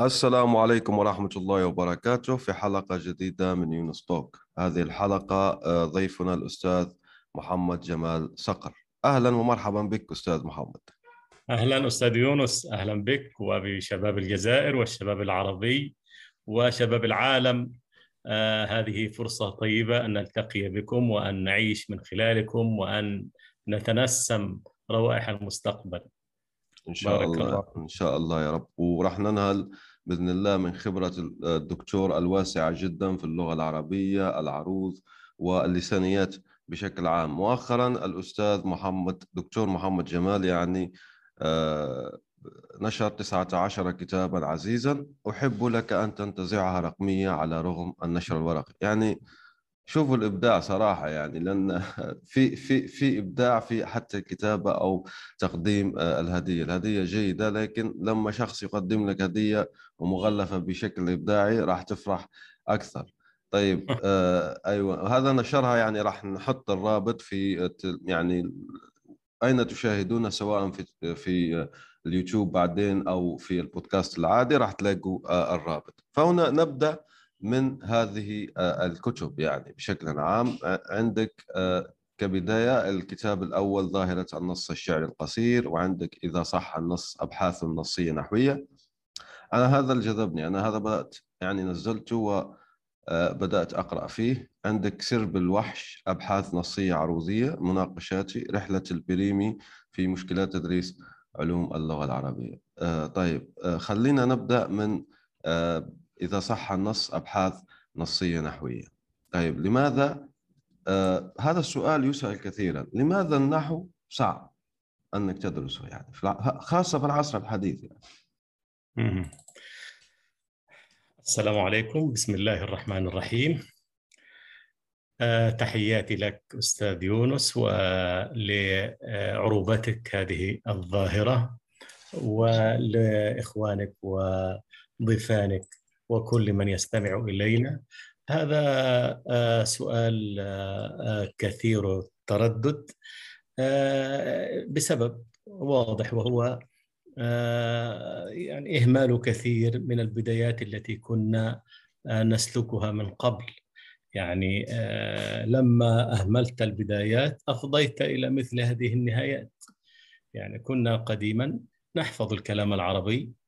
السلام عليكم ورحمة الله وبركاته في حلقة جديدة من يونس توك. هذه الحلقة آه، ضيفنا الأستاذ محمد جمال صقر. أهلا ومرحبا بك أستاذ محمد. أهلا أستاذ يونس أهلا بك وبشباب الجزائر والشباب العربي وشباب العالم. آه هذه فرصة طيبة أن نلتقي بكم وأن نعيش من خلالكم وأن نتنسم روائح المستقبل. إن شاء الله. الله إن شاء الله يا رب. وراح ننهل بإذن الله من خبرة الدكتور الواسعه جدا في اللغة العربية العروض واللسانيات بشكل عام. مؤخرا الأستاذ محمد دكتور محمد جمال يعني آه، نشر 19 كتابا عزيزا. أحب لك أن تنتزعها رقميه على رغم النشر الورقي. يعني شوفوا الإبداع صراحة يعني لأن في في في إبداع في حتى الكتابه أو تقديم آه، الهدية، الهدية جيدة لكن لما شخص يقدم لك هدية ومغلفة بشكل إبداعي راح تفرح أكثر. طيب آه أيوه هذا نشرها يعني راح نحط الرابط في يعني أين تشاهدون سواء في في اليوتيوب بعدين أو في البودكاست العادي راح تلاقوا آه الرابط. فهنا نبدأ من هذه آه، الكتب يعني بشكل عام. آه، عندك آه، كبداية الكتاب الأول ظاهرة النص الشعري القصير وعندك إذا صح النص أبحاث نصية نحوية. أنا هذا اللي جذبني أنا هذا بدأت يعني نزلته وبدأت أقرأ فيه. عندك سرب الوحش أبحاث نصية عروضية مناقشاتي رحلة البريمي في مشكلات تدريس علوم اللغة العربية. طيب خلينا نبدأ من إذا صح النص أبحاث نصية نحوية. طيب لماذا؟ آه هذا السؤال يسأل كثيرا. لماذا النحو صعب أنك تدرسه يعني؟ خاصة في العصر الحديث يعني. السلام عليكم. بسم الله الرحمن الرحيم. آه، تحياتي لك أستاذ يونس ولعروبتك هذه الظاهرة ولإخوانك وضيفانك وكل من يستمع إلينا. هذا آه، سؤال آه، كثير التردد آه، بسبب واضح وهو يعني إهمال كثير من البدايات التي كنا نسلكها من قبل. يعني لما أهملت البدايات أفضيت إلى مثل هذه النهايات. يعني كنا قديما نحفظ الكلام العربي آه،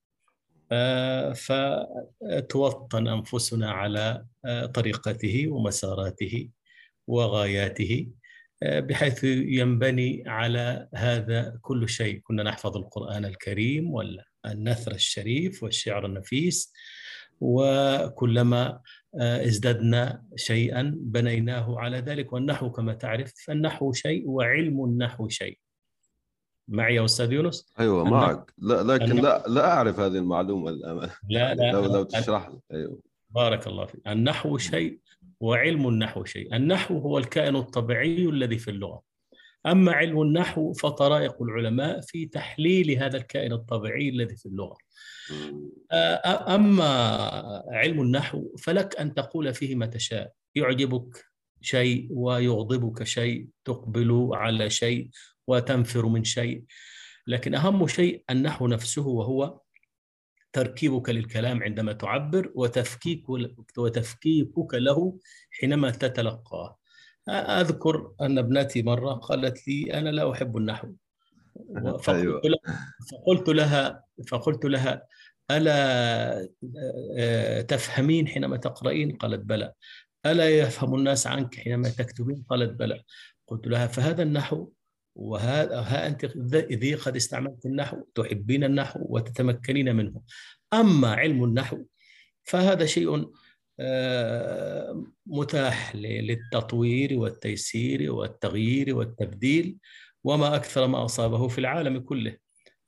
فتوطن أنفسنا على آه، طريقته ومساراته وغاياته آه، بحيث ينبني على هذا كل شيء. كنا نحفظ القرآن الكريم والنثر الشريف والشعر النفيس وكلما ازددنا شيئا بنيناه على ذلك. والنحو كما تعرف فالنحو شيء وعلم النحو شيء. معي يا أستاذ يونس؟ أيوه معك. لا لكن لا لا أعرف هذه المعلومة لا لا لو لو تشرح لي. أيوه. بارك الله فيك. النحو شيء وعلم النحو شيء. النحو هو الكائن الطبيعي الذي في اللغة. أما علم النحو فطرائق العلماء في تحليل هذا الكائن الطبيعي الذي في اللغة. أما علم النحو فلك أن تقول فيه ما تشاء. يعجبك شيء ويغضبك شيء. تقبل على شيء وتنفر من شيء لكن أهم شيء النحو نفسه وهو تركيبك للكلام عندما تعبر وتفكيك وتفكيكك له حينما تتلقاه أذكر أن ابنتي مرة قالت لي أنا لا أحب النحو فقلت, أيوة. لها فقلت لها فقلت لها ألا آه، تفهمين حينما تقرأين؟ قالت بلى ألا يفهم الناس عنك حينما تكتبين؟ قالت بلى قلت لها فهذا النحو وهذا ها أنت ذي قد استعملت النحو تحبين النحو وتتمكنين منه. أما علم النحو فهذا شيء آه، متاح للتطوير والتيسير والتغيير والتبديل وما أكثر ما أصابه في العالم كله.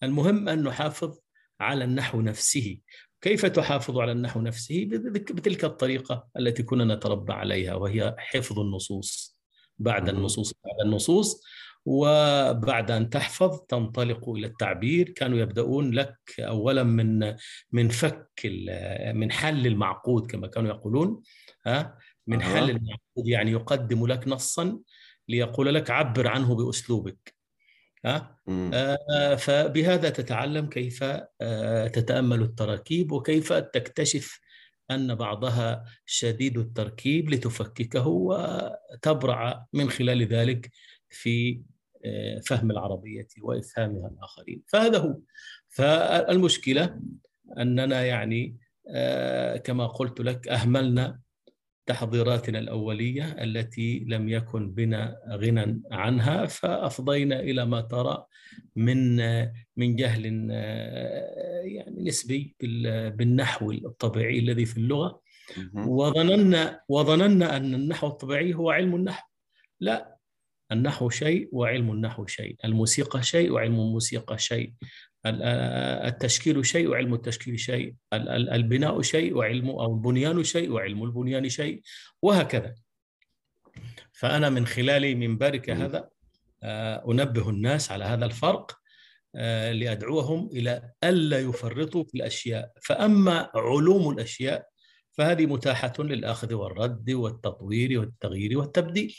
المهم أن نحافظ على النحو نفسه. كيف تحافظ على النحو نفسه؟ بتلك الطريقة التي كنا نتربى عليها وهي حفظ النصوص. بعد النصوص بعد النصوص وبعد أن تحفظ تنطلق إلى التعبير. كانوا يبدأون لك اولا من من فك من حل المعقود كما كانوا يقولون ها؟ من حل المعقود يعني يقدم لك نصا ليقول لك عبر عنه بأسلوبك ها؟ آه فبهذا تتعلم كيف آه تتأمل التراكيب وكيف تكتشف أن بعضها شديد التركيب لتفككه وتبرع من خلال ذلك في فهم العربية وإفهامها الآخرين. فهذا هو. فالمشكلة أننا يعني آه، كما قلت لك أهملنا تحضيراتنا الأولية التي لم يكن بنا غنى عنها فأفضينا إلى ما ترى من من جهل آه، يعني نسبي بالنحو الطبيعي الذي في اللغة. وظننا وظننا أن النحو الطبيعي هو علم النحو. لا النحو شيء وعلم النحو شيء الموسيقى شيء وعلم الموسيقى شيء التشكيل شيء وعلم التشكيل شيء البناء شيء وعلم أو البنيان شيء وعلم البنيان شيء وهكذا. فأنا من خلال منبرك هذا أنبه الناس على هذا الفرق لأدعوهم إلى ألا يفرطوا في الأشياء. فأما علوم الأشياء فهذه متاحة للأخذ والرد والتطوير والتغيير والتبديل.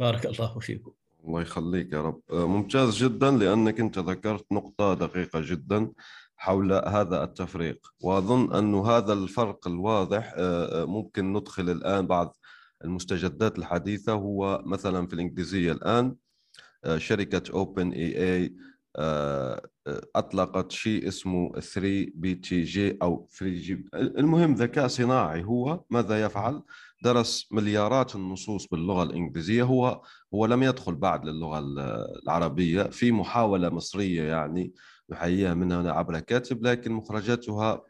بارك الله فيكم. الله يخليك يا رب. آه، ممتاز جدا لأنك أنت ذكرت نقطة دقيقة جدا حول هذا التفريق. وأظن أن هذا الفرق الواضح آه، آه، ممكن ندخل الآن بعض المستجدات الحديثة. هو مثلا في الإنجليزية الآن شركة OpenAI أطلقت شيء اسمه 3 PTG أو 3 G المهم ذكاء صناعي هو ماذا يفعل؟ درس مليارات النصوص باللغة الإنجليزية. هو هو لم يدخل بعد للغة العربية في محاولة مصرية يعني نحييها من هنا عبر كاتب لكن مخرجاتها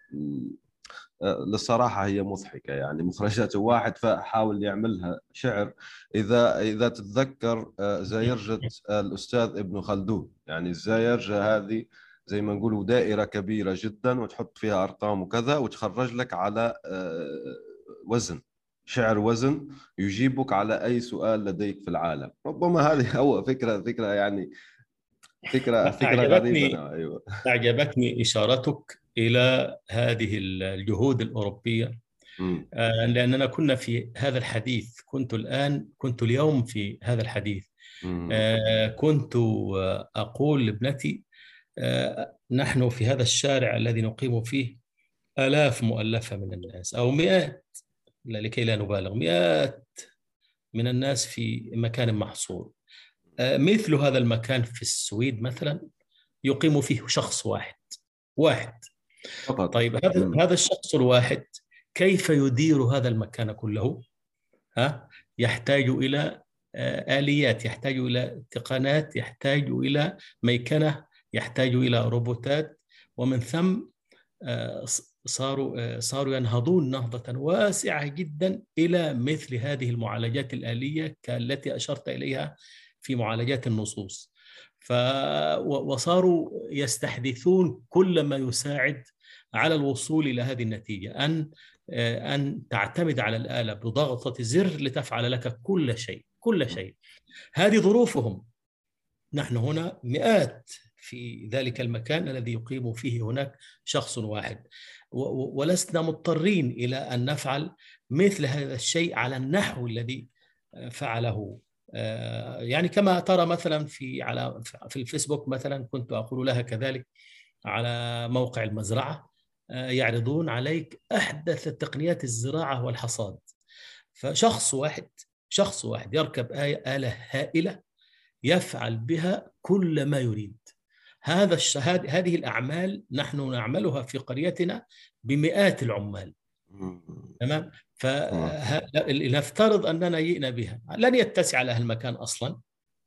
آه، للصراحة هي مضحكة يعني. مخرجاته واحد فحاول يعملها شعر. إذا إذا تتذكر آه، زايرجة الأستاذ ابن خلدون. يعني الزايرجة هذه زي ما نقولوا دائرة كبيرة جدا وتحط فيها أرقام وكذا وتخرج لك على آه، وزن. شعر وزن يجيبك على أي سؤال لديك في العالم. ربما هذه هو فكرة فكرة يعني فكرة فكرة غريبة. أيوه. أعجبتني إشارتك إلى هذه الجهود الأوروبية. آه لأننا كنا في هذا الحديث كنت الآن كنت اليوم في هذا الحديث. آه كنت أقول لابنتي آه نحن في هذا الشارع الذي نقيم فيه آلاف مؤلفة من الناس أو مئات لكي لا نبالغ. مئات من الناس في مكان محصور. آه، مثل هذا المكان في السويد مثلا يقيم فيه شخص واحد. واحد. فقط. طيب هذا هذا الشخص الواحد كيف يدير هذا المكان كله؟ ها؟ يحتاج إلى آه، آليات يحتاج إلى تقنات يحتاج إلى ميكنة يحتاج إلى روبوتات. ومن ثم آه، صاروا آه، صاروا ينهضون نهضة واسعة جدا إلى مثل هذه المعالجات الآلية كالتي أشرت إليها في معالجات النصوص. ف وصاروا يستحدثون كل ما يساعد على الوصول إلى هذه النتيجة. أن آه، أن تعتمد على الآلة بضغطة زر لتفعل لك كل شيء كل شيء. هذه ظروفهم. نحن هنا مئات في ذلك المكان الذي يقيم فيه هناك شخص واحد. ولسنا مضطرين إلى أن نفعل مثل هذا الشيء على النحو الذي فعله. آه، يعني كما ترى مثلا في على في الفيسبوك مثلا كنت أقول لها كذلك على موقع المزرعة آه، يعرضون عليك أحدث تقنيات الزراعة والحصاد. فشخص واحد شخص واحد يركب آلة هائلة يفعل بها كل ما يريد. هذا الشهاد هذه الأعمال نحن نعملها في قريتنا بمئات العمال. تمام؟ فلنفترض أننا جئنا بها. لن يتسع لها المكان أصلا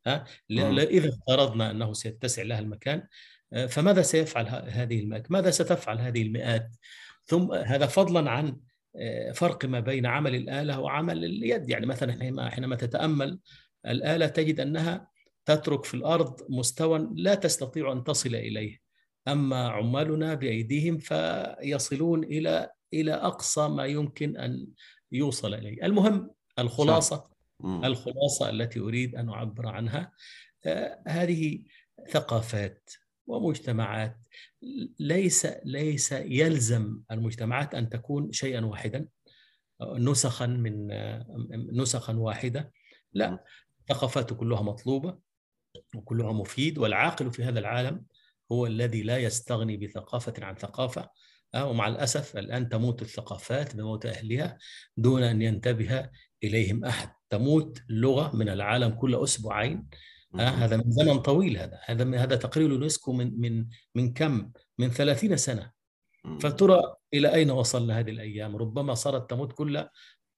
ها؟ إذا افترضنا أنه سيتسع لها المكان فماذا سيفعل هذه المئات؟ ماذا ستفعل هذه المئات؟ ثم هذا فضلا عن آه، فرق ما بين عمل الآلة وعمل اليد. يعني مثلا حينما تتأمل الآلة تجد أنها تترك في الأرض مستوى لا تستطيع أن تصل إليه. أما عمالنا بأيديهم فيصلون إلى إلى أقصى ما يمكن أن يوصل إليه. المهم الخلاصة الخلاصة التي أريد أن أعبر عنها آه، هذه ثقافات ومجتمعات. ليس ليس يلزم المجتمعات أن تكون شيئا واحدا نسخا من نسخا واحدة. لا ثقافات كلها مطلوبة. وكلها مفيد والعاقل في هذا العالم هو الذي لا يستغني بثقافة عن ثقافة. آه، ومع الأسف الآن تموت الثقافات بموت أهلها دون أن ينتبه إليهم أحد. تموت لغة من العالم كل أسبوعين. آه هذا من زمن طويل هذا. هذا هذا تقرير اليونسكو من من من كم؟ من 30 سنة. فترى إلى أين وصلنا هذه الأيام؟ ربما صارت تموت كل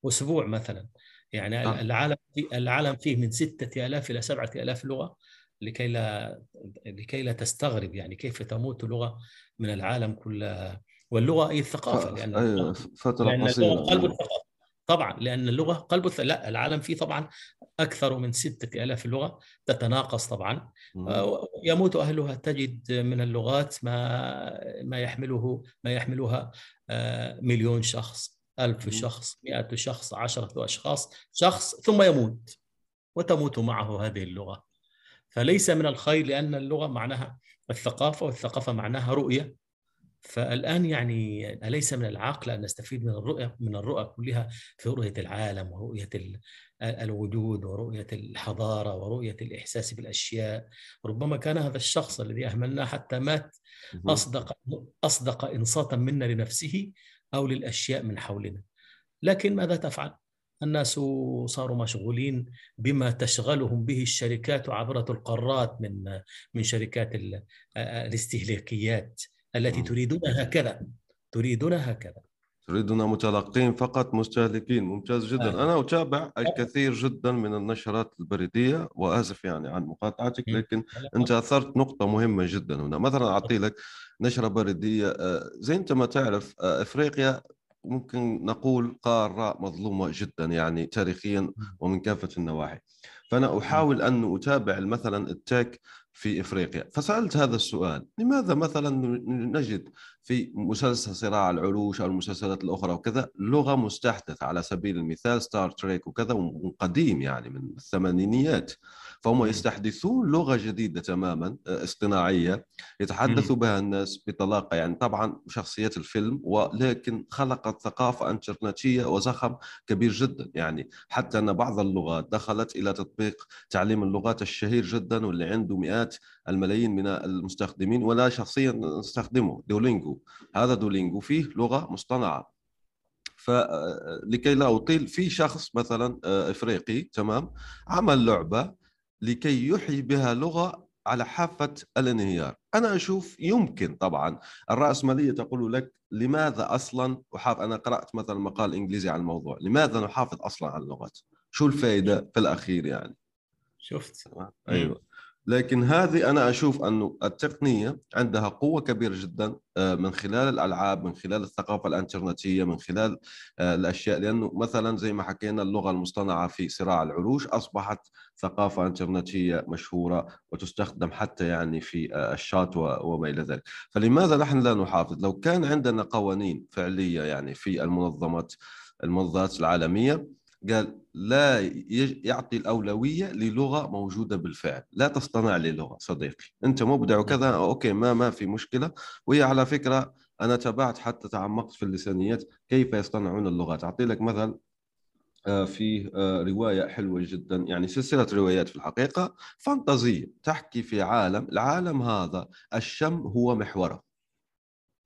أسبوع مثلا. يعني آه. العالم في العالم فيه من 6000 إلى 7000 لغة لكي لا لكي لا تستغرب يعني كيف تموت لغة من العالم كلها واللغة هي الثقافة لأن أيوة فترة قصيرة. قلب الثقافة. طبعا لأن اللغة قلب لا العالم فيه طبعا أكثر من ستة ألاف لغة تتناقص طبعا. آه، يموت أهلها تجد من اللغات ما ما يحمله ما يحملها آه، مليون شخص. ألف شخص مئة شخص عشرة أشخاص شخص ثم يموت وتموت معه هذه اللغة. فليس من الخير لأن اللغة معناها الثقافة والثقافة معناها رؤية. فالآن يعني أليس من العقل أن نستفيد من الرؤية من الرؤى كلها في رؤية العالم ورؤية الوجود ورؤية الحضارة ورؤية الإحساس بالأشياء؟ ربما كان هذا الشخص الذي أهملناه حتى مات أصدق أصدق إنصاتا منا لنفسه أو للأشياء من حولنا. لكن ماذا تفعل؟ الناس صاروا مشغولين بما تشغلهم به الشركات عبر القارات من من شركات الاستهلاكيات التي تريدون هكذا. تريدون هكذا. تريدنا متلقين فقط مستهلكين. ممتاز جدا. آه. أنا أتابع الكثير جدا من النشرات البريدية وآسف يعني عن مقاطعتك لكن أنت أثرت نقطة مهمة جدا هنا. مثلا أعطي لك نشرة بريدية آه، زي أنت ما تعرف آه، إفريقيا ممكن نقول قارة مظلومة جدا يعني تاريخيا ومن كافة النواحي. فأنا أحاول أن أتابع مثلا التك في إفريقيا. فسألت هذا السؤال لماذا مثلا نجد في مسلسل صراع العروش أو المسلسلات الأخرى وكذا لغة مستحدثة على سبيل المثال ستار تريك وكذا قديم يعني من الثمانينيات. فهم يستحدثون لغة جديدة تماما آه، اصطناعية يتحدث بها الناس بطلاقة. يعني طبعا شخصيات الفيلم ولكن خلقت ثقافة انترنتيه وزخم كبير جدا. يعني حتى أن بعض اللغات دخلت إلى تطبيق تعليم اللغات الشهير جدا واللي عنده مئات الملايين من المستخدمين ولا شخصيا نستخدمه دولينجو. هذا دولينجو فيه لغة مصطنعة. فلكي لا أطيل في شخص مثلا آه، إفريقي تمام عمل لعبة لكي يحيي بها لغة على حافة الانهيار، أنا أشوف يمكن طبعا. الرأسمالية تقول لك لماذا أصلا احافظ أنا قرأت مثلا مقال إنجليزي عن الموضوع، لماذا نحافظ أصلا على اللغات؟ شو الفائده في الأخير يعني؟ شفت. أيوه. لكن هذه أنا أشوف أنه التقنية عندها قوة كبيرة جدا آه، من خلال الألعاب من خلال الثقافة الإنترنتية من خلال آه، الأشياء. لأنه مثلا زي ما حكينا اللغة المصطنعة في صراع العروش أصبحت ثقافة إنترنتية مشهورة وتستخدم حتى يعني في آه، الشات وما إلى ذلك. فلماذا نحن لا نحافظ؟ لو كان عندنا قوانين فعلية يعني في المنظمات المنظمات العالمية قال لا يعطي الأولوية للغة موجودة بالفعل. لا تصطنع لي لغة صديقي. أنت مبدع وكذا أوكي ما ما في مشكلة. وهي على فكرة أنا تابعت حتى تعمقت في اللسانيات كيف يصطنعون اللغات. أعطي لك مثل آه، في آه، رواية حلوة جدا. يعني سلسلة روايات في الحقيقة فانتازية تحكي في عالم العالم هذا الشم هو محوره.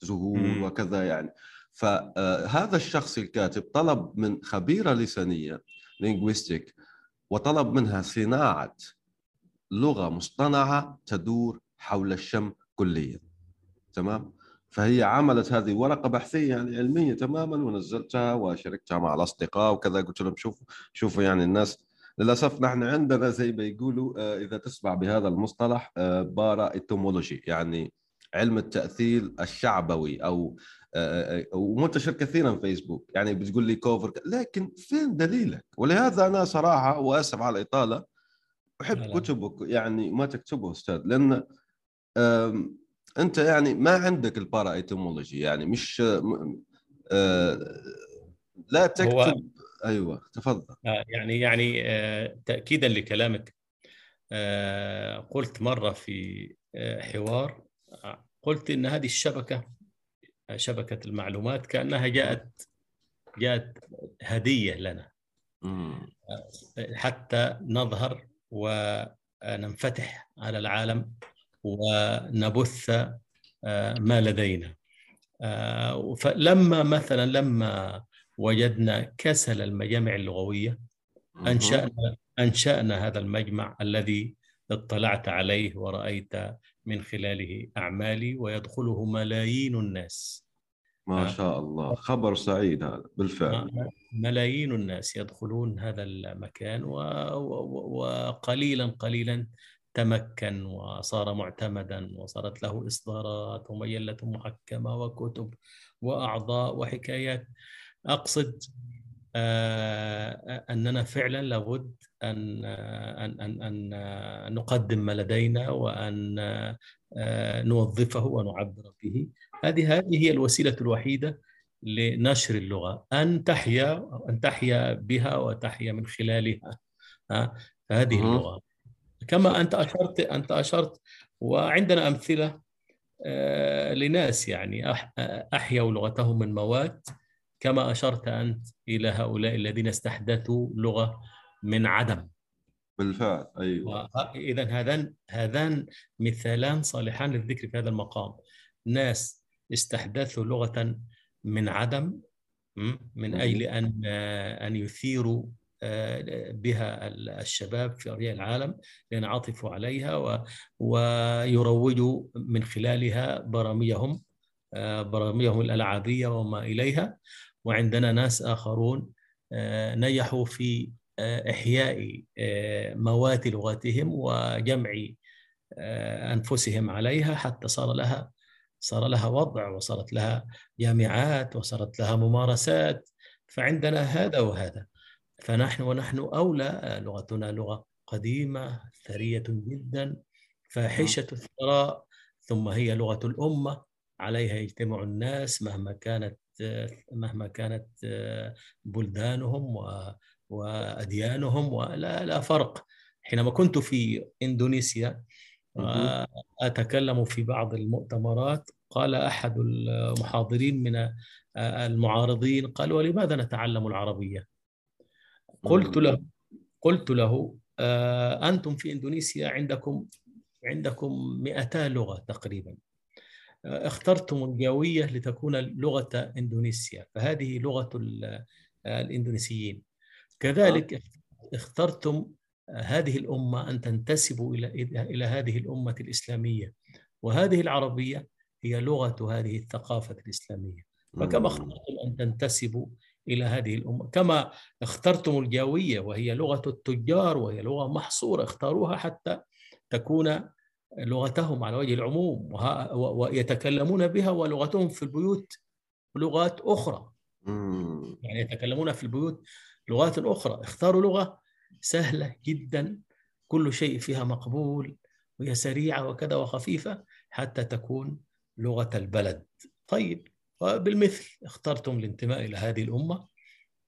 زهور وكذا يعني. فهذا الشخص الكاتب طلب من خبيرة لسانية لينغويستيك وطلب منها صناعة لغة مصطنعة تدور حول الشم كليا. تمام؟ فهي عملت هذه ورقة بحثية يعني علمية تماما ونزلتها وشاركتها مع الأصدقاء وكذا. قلت لهم شوفوا شوفوا يعني الناس. للأسف نحن عندنا زي ما يقولوا آه، إذا تسمع بهذا المصطلح آه، para etymology يعني علم التأثيل الشعبوي أو آه، آه، ومنتشر كثيرا في فيسبوك. يعني بتقول لي cover لكن فين دليلك؟ ولهذا أنا صراحة وأسف على الإطالة أحب كتبك يعني ما تكتبه أستاذ لأن أنت يعني ما عندك ال para etymology يعني مش آه لا تكتب. هو... أيوه تفضل. آه يعني يعني آه تاكيدا لكلامك آه قلت مرة في آه حوار آه، قلت إن هذه الشبكة شبكة المعلومات كأنها جاءت جاءت هدية لنا. حتى نظهر وننفتح على العالم ونبث آه، ما لدينا. آه، فلما مثلا لما وجدنا كسل المجامع اللغوية أنشأنا أنشأنا هذا المجمع الذي اطلعت عليه ورأيت من خلاله أعمالي ويدخله ملايين الناس. ما شاء الله. خبر سعيد هذا بالفعل. ملايين الناس يدخلون هذا المكان وقليلا قليلا تمكن وصار معتمدا وصارت له إصدارات ومجلة محكمة وكتب وأعضاء وحكايات. أقصد آه، أننا فعلا لابد أن أن أن أن نقدم ما لدينا وأن آه، نوظفه ونعبر به. هذه هذه هي الوسيلة الوحيدة لنشر اللغة. أن تحيا أن تحيا بها وتحيا من خلالها هذه اللغة. كما أنت أشرت أنت أشرت وعندنا أمثلة آه، لناس يعني أحيوا لغتهم من موات. كما أشرت أنت إلى هؤلاء الذين استحدثوا لغة من عدم. بالفعل أيوة. إذا هذان هذان مثالان صالحان للذكر في هذا المقام. ناس استحدثوا لغة من عدم من أجل أن أن يثيروا آه، بها الشباب في أرياء العالم لينعطفوا عليها ويروجوا من خلالها برامجهم آه، برامجهم الألعابية وما إليها. وعندنا ناس آخرون آه، نجحوا في إحياء موات لغتهم وجمع أنفسهم عليها حتى صار لها صار لها وضع وصارت لها جامعات وصارت لها ممارسات. فعندنا هذا وهذا. فنحن ونحن أولى لغتنا لغة قديمة ثرية جدا فاحشة الثراء ثم هي لغة الأمة. عليها يجتمع الناس مهما كانت مهما كانت بلدانهم وأديانهم ولا لا فرق. حينما كنت في إندونيسيا أتكلم في بعض المؤتمرات قال أحد المحاضرين من المعارضين قال ولماذا نتعلم العربية؟ قلت له قلت له آه، أنتم في إندونيسيا عندكم عندكم 200 لغة تقريبا. آه، اخترتم الجاوية لتكون لغة إندونيسيا فهذه لغة الإندونيسيين. كذلك اخترتم هذه الأمة أن تنتسبوا إلى إلى هذه الأمة الإسلامية. وهذه العربية هي لغة هذه الثقافة الإسلامية. فكما اخترتم أن تنتسبوا إلى هذه الأمة. كما اخترتم الجاوية وهي لغة التجار وهي لغة محصورة اختاروها حتى تكون لغتهم على وجه العموم. ويتكلمون بها ولغتهم في البيوت لغات أخرى. يعني يتكلمون في البيوت لغات أخرى. اختاروا لغة سهلة جدا. كل شيء فيها مقبول وهي سريعة وكذا وخفيفة حتى تكون لغة البلد. طيب وبالمثل اخترتم الانتماء إلى هذه الأمة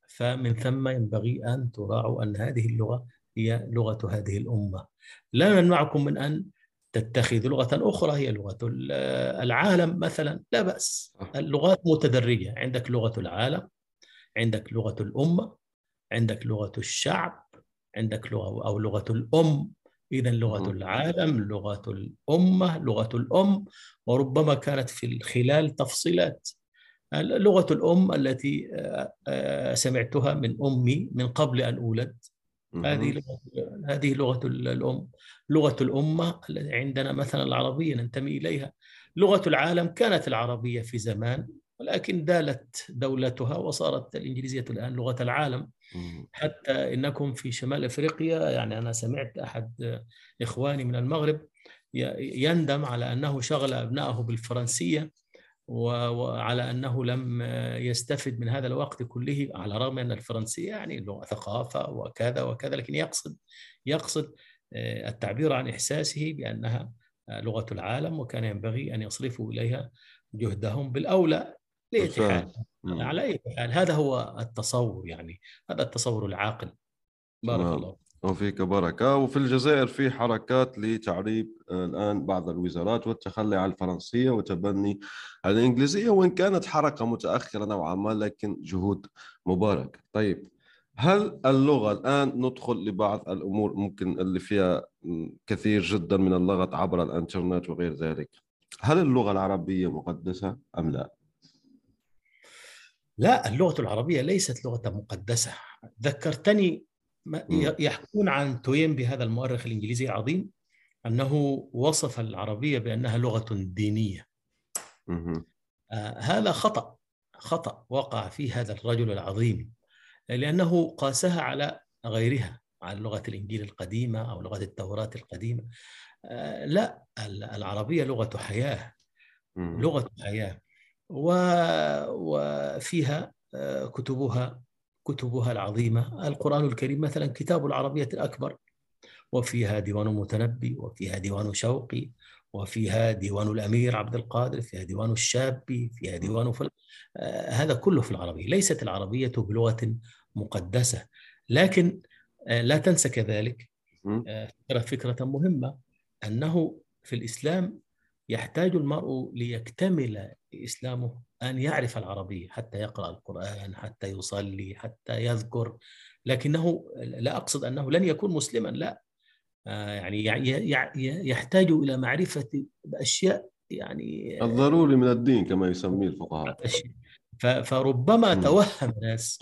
فمن ثم ينبغي أن تراعوا أن هذه اللغة هي لغة هذه الأمة. لا نمنعكم من أن تتخذوا لغة أخرى هي لغة العالم مثلا. لا بأس. اللغات متدرجة. عندك لغة العالم عندك لغة الأمة عندك لغة الشعب عندك لغة أو لغة الأم. إذا لغة العالم لغة الأمة لغة الأم. وربما كانت في الخلال تفصيلات. لغة الأم التي آه، آه، سمعتها من أمي من قبل أن أولد. هذه لغة هذه لغة الأم. لغة الأمة عندنا مثلا العربية ننتمي إليها. لغة العالم كانت العربية في زمان. ولكن دالت دولتها وصارت الإنجليزية الآن لغة العالم. حتى إنكم في شمال أفريقيا يعني أنا سمعت أحد إخواني من المغرب يندم على أنه شغل أبنائه بالفرنسية وعلى أنه لم يستفد من هذا الوقت كله على الرغم أن الفرنسية يعني لغة ثقافة وكذا وكذا لكن يقصد يقصد آه، التعبير عن إحساسه بأنها لغة العالم وكان ينبغي أن يصرفوا إليها جهدهم بالأولى. لإتحاد على أي حال. هذا هو التصور يعني هذا التصور العاقل. بارك الله وفيك بركة وفي الجزائر في حركات لتعريب آه، الآن بعض الوزارات والتخلي عن الفرنسية وتبني الإنجليزية وإن كانت حركة متأخرة نوعا ما لكن جهود مباركة. طيب هل اللغة الآن ندخل لبعض الأمور ممكن اللي فيها كثير جدا من اللغط عبر الإنترنت وغير ذلك؟ هل اللغة العربية مقدسة أم لا؟ لا اللغة العربية ليست لغة مقدسة. ذكرتني يحكون عن توينبي هذا المؤرخ الإنجليزي العظيم أنه وصف العربية بأنها لغة دينية. آه هذا خطأ خطأ وقع فيه هذا الرجل العظيم لأنه قاسها على غيرها على لغة الإنجيل القديمة أو لغة التوراة القديمة. آه لا العربية لغة حياة لغة حياة. وفيها آه، كتبها كتبها العظيمة القرآن الكريم مثلا كتاب العربية الأكبر. وفيها ديوان متنبي وفيها ديوان شوقي وفيها ديوان الأمير عبد القادر فيها ديوان الشابي فيها ديوان فل... آه هذا كله في العربية. ليست العربية بلغة مقدسة. لكن آه لا تنسى كذلك آه فكرة مهمة أنه في الإسلام يحتاج المرء ليكتمل إسلامه أن يعرف العربية حتى يقرأ القرآن حتى يصلي حتى يذكر. لكنه لا أقصد أنه لن يكون مسلما لا. آه، يعني يحتاج إلى معرفة أشياء يعني الضروري من الدين كما يسميه الفقهاء. فربما توهم ناس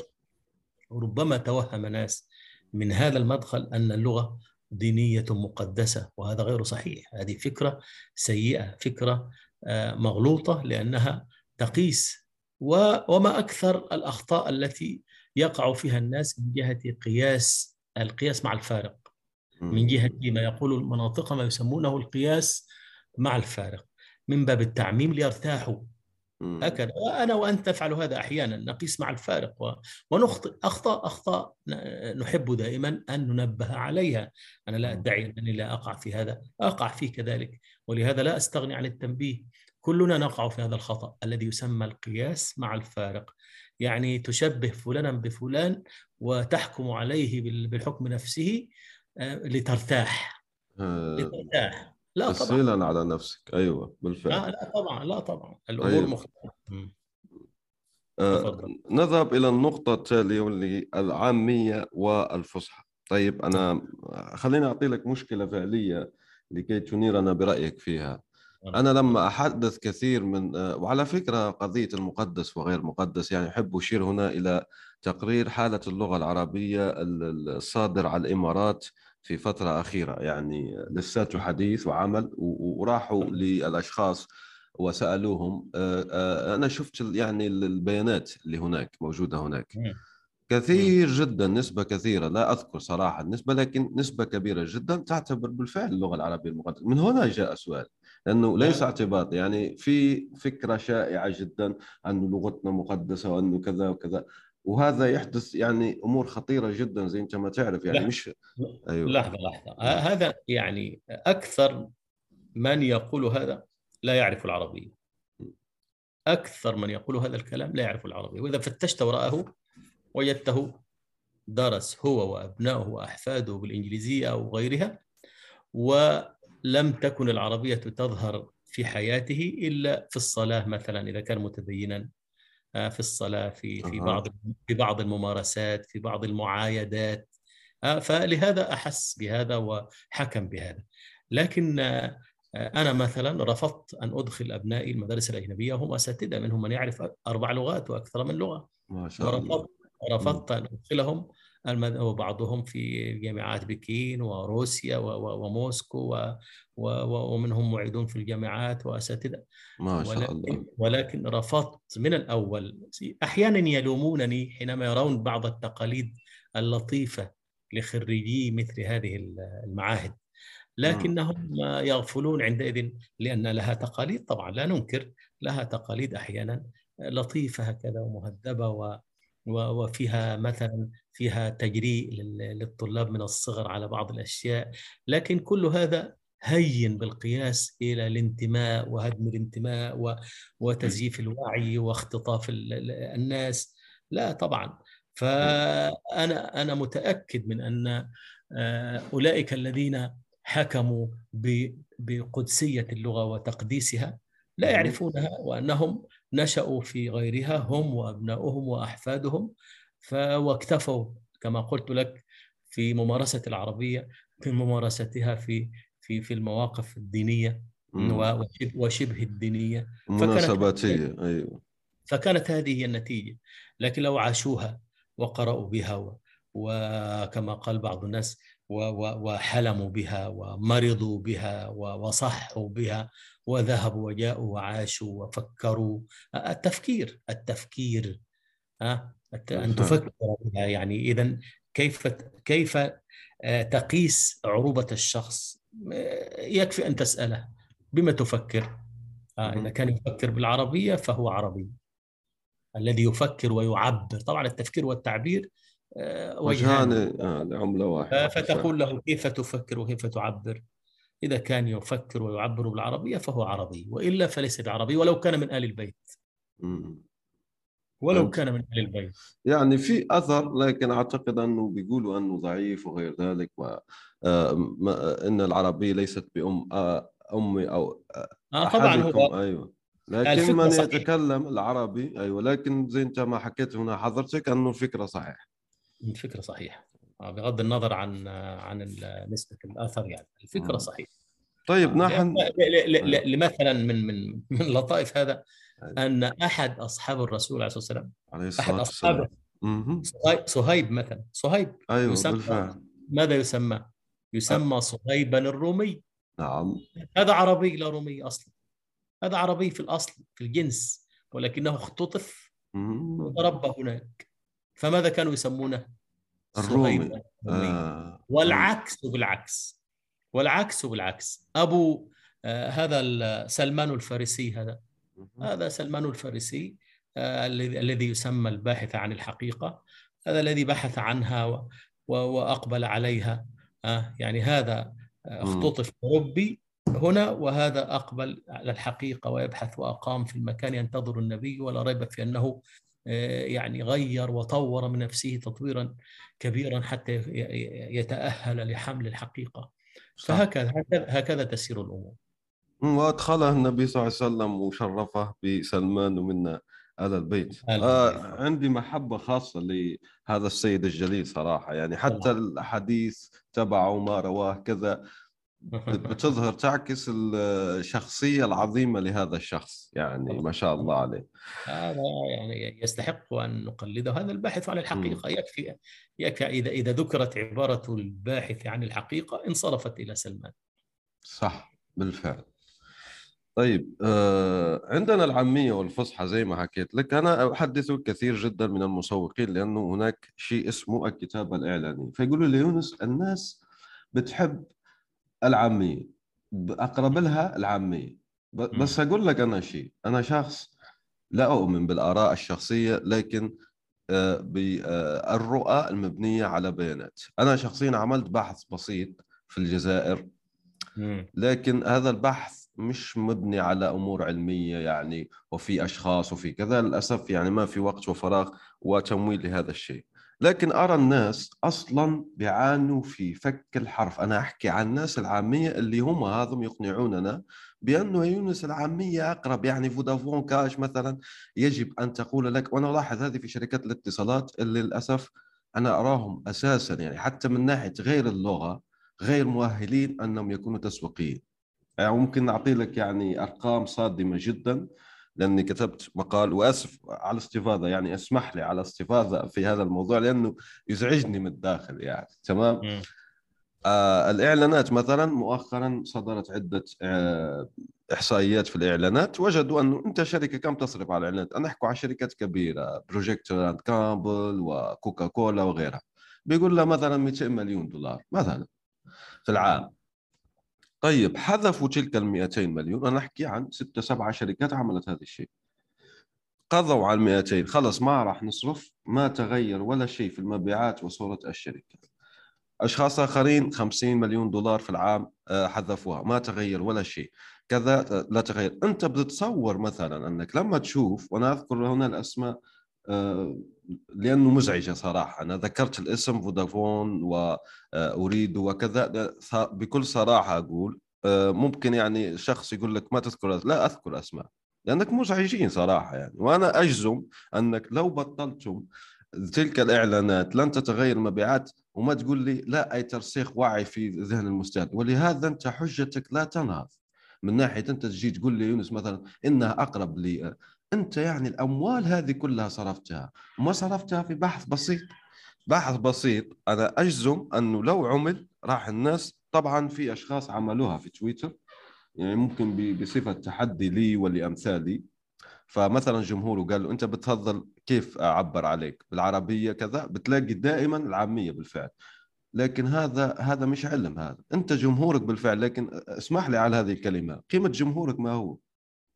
ربما توهم ناس من هذا المدخل أن اللغة دينية مقدسة وهذا غير صحيح. هذه فكرة سيئة فكرة آه، مغلوطة لأنها تقيس وما أكثر الأخطاء التي يقع فيها الناس من جهة قياس القياس مع الفارق. من جهة ما يقول المناطق ما يسمونه القياس مع الفارق. من باب التعميم ليرتاحوا هكذا. وأنا وأنت نفعل هذا أحيانا نقيس مع الفارق ونخطئ. أخطاء أخطاء نحب دائما أن ننبه عليها. أنا لا أدعي أنني لا أقع في هذا أقع فيه كذلك. ولهذا لا أستغني عن التنبيه. كلنا نقع في هذا الخطأ الذي يسمى القياس مع الفارق. يعني تشبه فلانا بفلان وتحكم عليه بالحكم نفسه آه، لترتاح. آه، لترتاح. لا طبعا. على نفسك. أيوه بالفعل. لا لا طبعا لا طبعا. الأمور أيوة. مختلفة. آه نذهب إلى النقطة التالية واللي العامية والفصحى. طيب أنا خليني أعطي لك مشكلة فعلية لكي تنيرنا برأيك فيها. أنا لما أحدث كثير من آه، وعلى فكرة قضية المقدس وغير مقدس يعني أحب أشير هنا إلى تقرير حالة اللغة العربية الصادر على الإمارات في فترة أخيرة يعني لساته حديث وعمل وراحوا للأشخاص وسألوهم آه، آه، أنا شفت يعني البيانات اللي هناك موجودة هناك. كثير جدا نسبة كثيرة لا أذكر صراحة النسبة لكن نسبة كبيرة جدا تعتبر بالفعل اللغة العربية المقدسة. من هنا جاء سؤال لأنه ليس اعتباط يعني في فكرة شائعة جدا أن لغتنا مقدسة وأنه كذا وكذا. وهذا يحدث يعني أمور خطيرة جدا زي أنت ما تعرف يعني لا. مش أيوه لحظة لحظة. هذا يعني أكثر من يقول هذا لا يعرف العربيه أكثر من يقول هذا الكلام لا يعرف العربيه وإذا فتشت وراءه وجدته درس هو وأبنائه وأحفاده بالإنجليزية أو غيرها ولم تكن العربية تظهر في حياته إلا في الصلاة مثلا إذا كان متدينا في الصلاة في في بعض في بعض الممارسات في بعض المعايدات. آه، فلهذا أحس بهذا وحكم بهذا. لكن آه، أنا مثلا رفضت أن أدخل أبنائي المدارس الأجنبية وهم أساتذة منهم من يعرف أربع لغات وأكثر من لغة. ما شاء الله. رفضت أن أدخلهم. وبعضهم في جامعات بكين وروسيا وموسكو ومنهم معيدون في الجامعات وأساتذة. ما شاء ولكن الله. ولكن رفضت من الأول. أحيانا يلومونني حينما يرون بعض التقاليد اللطيفة لخريجي مثل هذه المعاهد. لكنهم يغفلون عندئذ لأن لها تقاليد طبعا لا ننكر لها تقاليد أحيانا لطيفة هكذا ومهذبة وفيها مثلا فيها تجريء للطلاب من الصغر على بعض الأشياء. لكن كل هذا هين بالقياس إلى الانتماء وهدم الانتماء وتزييف الوعي واختطاف الناس. لا طبعا. فأنا أنا متأكد من أن آه، أولئك الذين حكموا بقدسية اللغة وتقديسها لا يعرفونها وأنهم نشأوا في غيرها هم وأبناؤهم وأحفادهم. واكتفوا كما قلت لك في ممارسة العربية في ممارستها في في في المواقف الدينية وشبه الدينية. مناسباتية أيوه. فكانت هذه هي النتيجة. لكن لو عاشوها وقرأوا بها وكما قال بعض الناس وحلموا بها ومرضوا بها وصحوا بها وذهبوا وجاءوا وعاشوا وفكروا. التفكير التفكير ان تفكر يعني اذا كيف كيف آه، تقيس عروبه الشخص؟ آه، يكفي أن تسأله. بما تفكر؟ آه، إذا كان يفكر بالعربية فهو عربي. الذي يفكر ويعبر. طبعا التفكير والتعبير وجهان. لعملة واحدة. فتقول له كيف تفكر وكيف تعبر؟ إذا كان يفكر ويعبر بالعربية فهو عربي. وإلا فليس بعربي ولو كان من آل البيت. ولو كان من آل البيت. يعني في أثر لكن أعتقد أنه بيقولوا أنه ضعيف وغير ذلك و آه، أن العربية ليست بأم آه، أمي أو آه طبعا هو أيوه. لكن من صحيح. يتكلم العربي أيوه لكن زي أنت ما حكيت هنا حضرتك أنه الفكرة صحيح الفكرة صحيحة. آه، بغض النظر عن عن نسبة الأثر يعني. الفكرة صحيحة. طيب نحن لمثلا من من من لطائف هذا أيوة. أن أحد أصحاب الرسول عليه الصلاة والسلام عليه الصلاة احد اصحابه صهيب مثلا. صهيب أيوه يسمى بالفعل. ماذا يسمى؟ يسمى أه. صهيبا الرومي. نعم. هذا عربي لا رومي أصلا. هذا عربي في الأصل في الجنس ولكنه اختطف وتربى هناك. فماذا كانوا يسمونه؟ الرومي. آه. والعكس بالعكس. والعكس بالعكس. أبو آه هذا سلمان الفارسي هذا. هذا سلمان الفارسي آه الذي يسمى الباحث عن الحقيقة. هذا الذي بحث عنها و وأقبل عليها. آه يعني هذا آه، اختطف اوروبي هنا وهذا أقبل على الحقيقة ويبحث وأقام في المكان ينتظر النبي ولا ريب في أنه آه، يعني غير وطور من نفسه تطويرا كبيرا حتى يتأهل لحمل الحقيقة. فهكذا هكذا تسير الأمور. وأدخله النبي صلى الله عليه وسلم وشرفه بسلمان ومنا آل البيت. آه عندي محبة خاصة لهذا السيد الجليل صراحة. يعني حتى الحديث تبعه ما رواه كذا بتظهر تعكس الشخصية العظيمة لهذا الشخص. يعني ما شاء الله عليه. هذا يعني يستحق أن نقلده هذا الباحث عن الحقيقة. يكفي يكفي إذا إذا ذكرت عبارة الباحث عن الحقيقة انصرفت إلى سلمان. صح بالفعل. طيب آه عندنا العامية والفصحى زي ما حكيت لك أنا أحدث كثير جدا من المسوقين لأنه هناك شيء اسمه الكتابة الإعلانية فيقولوا لي يونس الناس بتحب العامية أقرب لها العامية. بس أقول لك أنا شيء أنا شخص لا أؤمن بالآراء الشخصية لكن آه، بالرؤى المبنية على بيانات. أنا شخصيا عملت بحث بسيط في الجزائر لكن هذا البحث مش مبني على أمور علمية يعني وفي أشخاص وفي كذا للأسف يعني ما في وقت وفراغ وتمويل لهذا الشيء. لكن أرى الناس أصلا بيعانوا في فك الحرف. أنا أحكي عن الناس العامية اللي هم هذم يقنعوننا بأنه يونس العامية أقرب. يعني فودافون كاش مثلا يجب أن تقول لك وأنا ألاحظ هذه في شركات الاتصالات اللي للأسف أنا أراهم أساسا يعني حتى من ناحية غير اللغة غير مؤهلين أنهم يكونوا تسويقيين. يعني ممكن أعطي لك يعني أرقام صادمة جدا لأني كتبت مقال وأسف على الاستفاضة يعني أسمح لي على الاستفاضة في هذا الموضوع لأنه يزعجني من الداخل يعني تمام؟ آه الإعلانات مثلا مؤخرا صدرت عدة آه إحصائيات في الإعلانات وجدوا أنه أنت شركة كم تصرف على الإعلانات؟ أنا احكي عن شركات كبيرة Procter and Gamble وكوكا كولا وغيرها. بيقول لها مثلا 200 مليون دولار مثلا في العام. طيب حذفوا تلك ال 200 مليون. أنا أحكي عن ستة سبعة شركات عملت هذا الشيء. قضوا على ال 200 خلص ما راح نصرف ما تغير ولا شيء في المبيعات وصورة الشركة. أشخاص آخرين 50 مليون دولار في العام آه، حذفوها. ما تغير ولا شيء. كذا لا تغير. أنت بتتصور مثلا أنك لما تشوف وأنا أذكر هنا الأسماء لأنه مزعجة صراحة. أنا ذكرت الاسم فودافون واريد وكذا. بكل صراحة أقول آه، ممكن يعني شخص يقول لك ما تذكر لا أذكر أسماء لأنك مزعجين صراحة يعني. وأنا أجزم أنك لو بطلتم تلك الإعلانات لن تتغير المبيعات وما تقول لي لا أي ترسيخ وعي في ذهن المستهلك. ولهذا أنت حجتك لا تنهض. من ناحية أنت تجي تقول لي يونس مثلا إنها أقرب أنت يعني الأموال هذه كلها صرفتها وما صرفتها في بحث بسيط. بحث بسيط أنا أجزم أنه لو عمل راح الناس طبعا في أشخاص عملوها في تويتر يعني ممكن بصفة تحدي لي ولأمثالي. فمثلا جمهوره قال له أنت بتفضل كيف أعبر عليك؟ بالعربية كذا؟ بتلاقي دائما العامية بالفعل. لكن هذا هذا مش علم هذا. أنت جمهورك بالفعل لكن اسمح لي على هذه الكلمة. قيمة جمهورك ما هو؟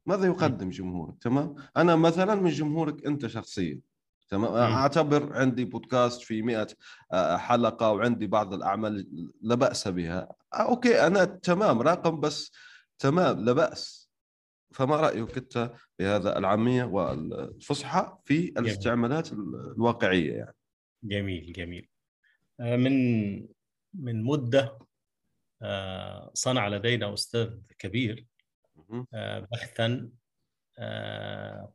ماذا يقدم جمهورك؟ تمام؟ أنا مثلا من جمهورك أنت شخصيا تمام؟ أعتبر عندي بودكاست في 100 آه، حلقة وعندي بعض الأعمال لا بأس بها. آه، أوكي أنا تمام راقم بس تمام لا بأس. فما رأيك أنت بهذا العاميه والفصحى في الاستعمالات الواقعية يعني؟ جميل جميل. آه، من من مدة صنع لدينا أستاذ كبير بحثا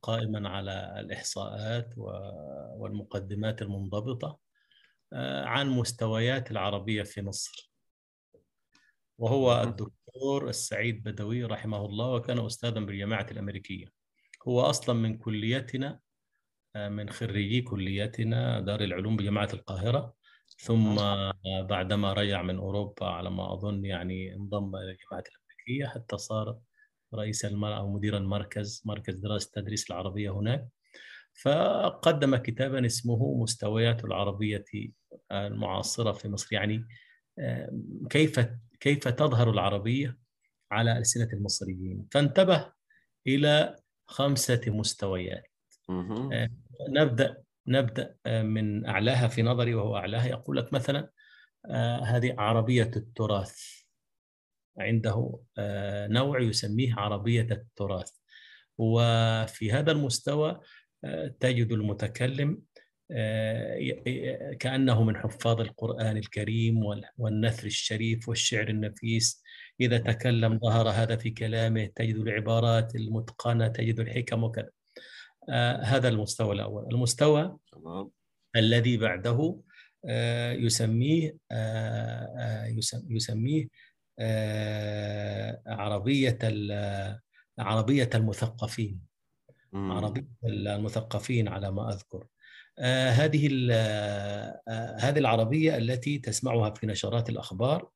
قائما على الإحصاءات والمقدمات المنضبطة عن مستويات العربية في مصر. وهو الدكتور السعيد بدوي رحمه الله وكان أستاذا بالجامعة الأمريكية. هو أصلا من كليتنا من خريجي كليتنا دار العلوم بجامعة القاهرة. ثم بعدما رجع من أوروبا على ما أظن يعني انضم إلى الجامعة الأمريكية حتى صار رئيس أو مدير المركز مركز دراسة تدريس العربية هناك. فقدم كتابا اسمه مستويات العربية المعاصرة في مصر. يعني كيف كيف تظهر العربية على ألسنة المصريين؟ فانتبه إلى خمسة مستويات. نبدأ نبدأ من أعلاها في نظري وهو أعلاها. يقول لك مثلا هذه عربية التراث. عنده آه، نوع يسميه عربية التراث. وفي هذا المستوى آه، تجد المتكلم آه، كأنه من حفاظ القرآن الكريم والنثر الشريف والشعر النفيس. إذا تكلم ظهر هذا في كلامه تجد العبارات المتقنة تجد الحكم وكذا. هذا المستوى الأول. المستوى الذي بعده يسميه يسميه عربية عربية المثقفين. عربية المثقفين على ما أذكر. آه، هذه آه، هذه العربية التي تسمعها في نشرات الأخبار.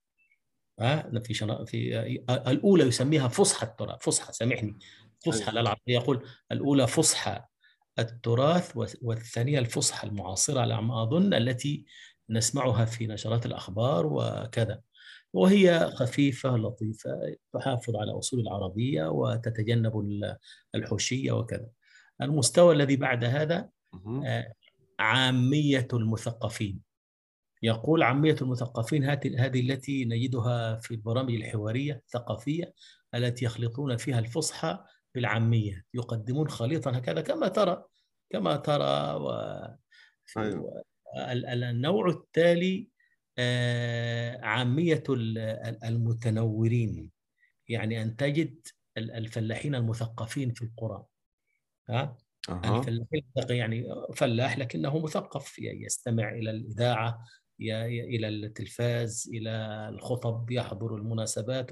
في في الأولى يسميها فصحى التراث. فصحى سامحني. فصحى أيوة. العربية يقول الأولى فصحى التراث والثانية الفصحى المعاصرة. على ما أظن التي نسمعها في نشرات الأخبار وكذا. وهي خفيفة لطيفة تحافظ على أصول العربية وتتجنب الحشية وكذا. المستوى الذي بعد هذا آه، عامية المثقفين. يقول عامية المثقفين هذه التي نجدها في البرامج الحوارية الثقافية التي يخلطون فيها الفصحى بالعامية. يقدمون خليطا هكذا كما ترى كما ترى و... أيوه. النوع التالي عامية المتنورين. يعني أن تجد الفلاحين المثقفين في القرى. ها؟ أه. الفلاحين يعني فلاح لكنه مثقف يستمع إلى الإذاعة إلى التلفاز إلى الخطب يحضر المناسبات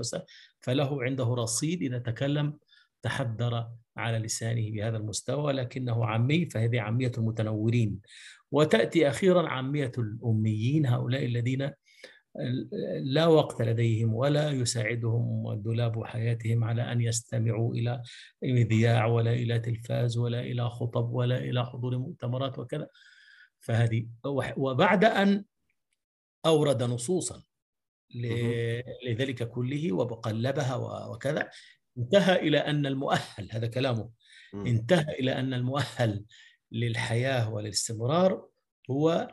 فله عنده رصيد إذا تكلم تحدر على لسانه بهذا المستوى لكنه عامي فهذه عامية المتنورين. وتأتي أخيرا عامية الأميين هؤلاء الذين لا وقت لديهم ولا يساعدهم دولاب حياتهم على أن يستمعوا إلى مذياع ولا إلى تلفاز ولا إلى خطب ولا إلى حضور مؤتمرات وكذا. فهذه وبعد أن أورد نصوصا لذلك كله وقلبها وكذا انتهى إلى أن المؤهل هذا كلامه انتهى إلى أن المؤهل للحياة وللاستمرار هو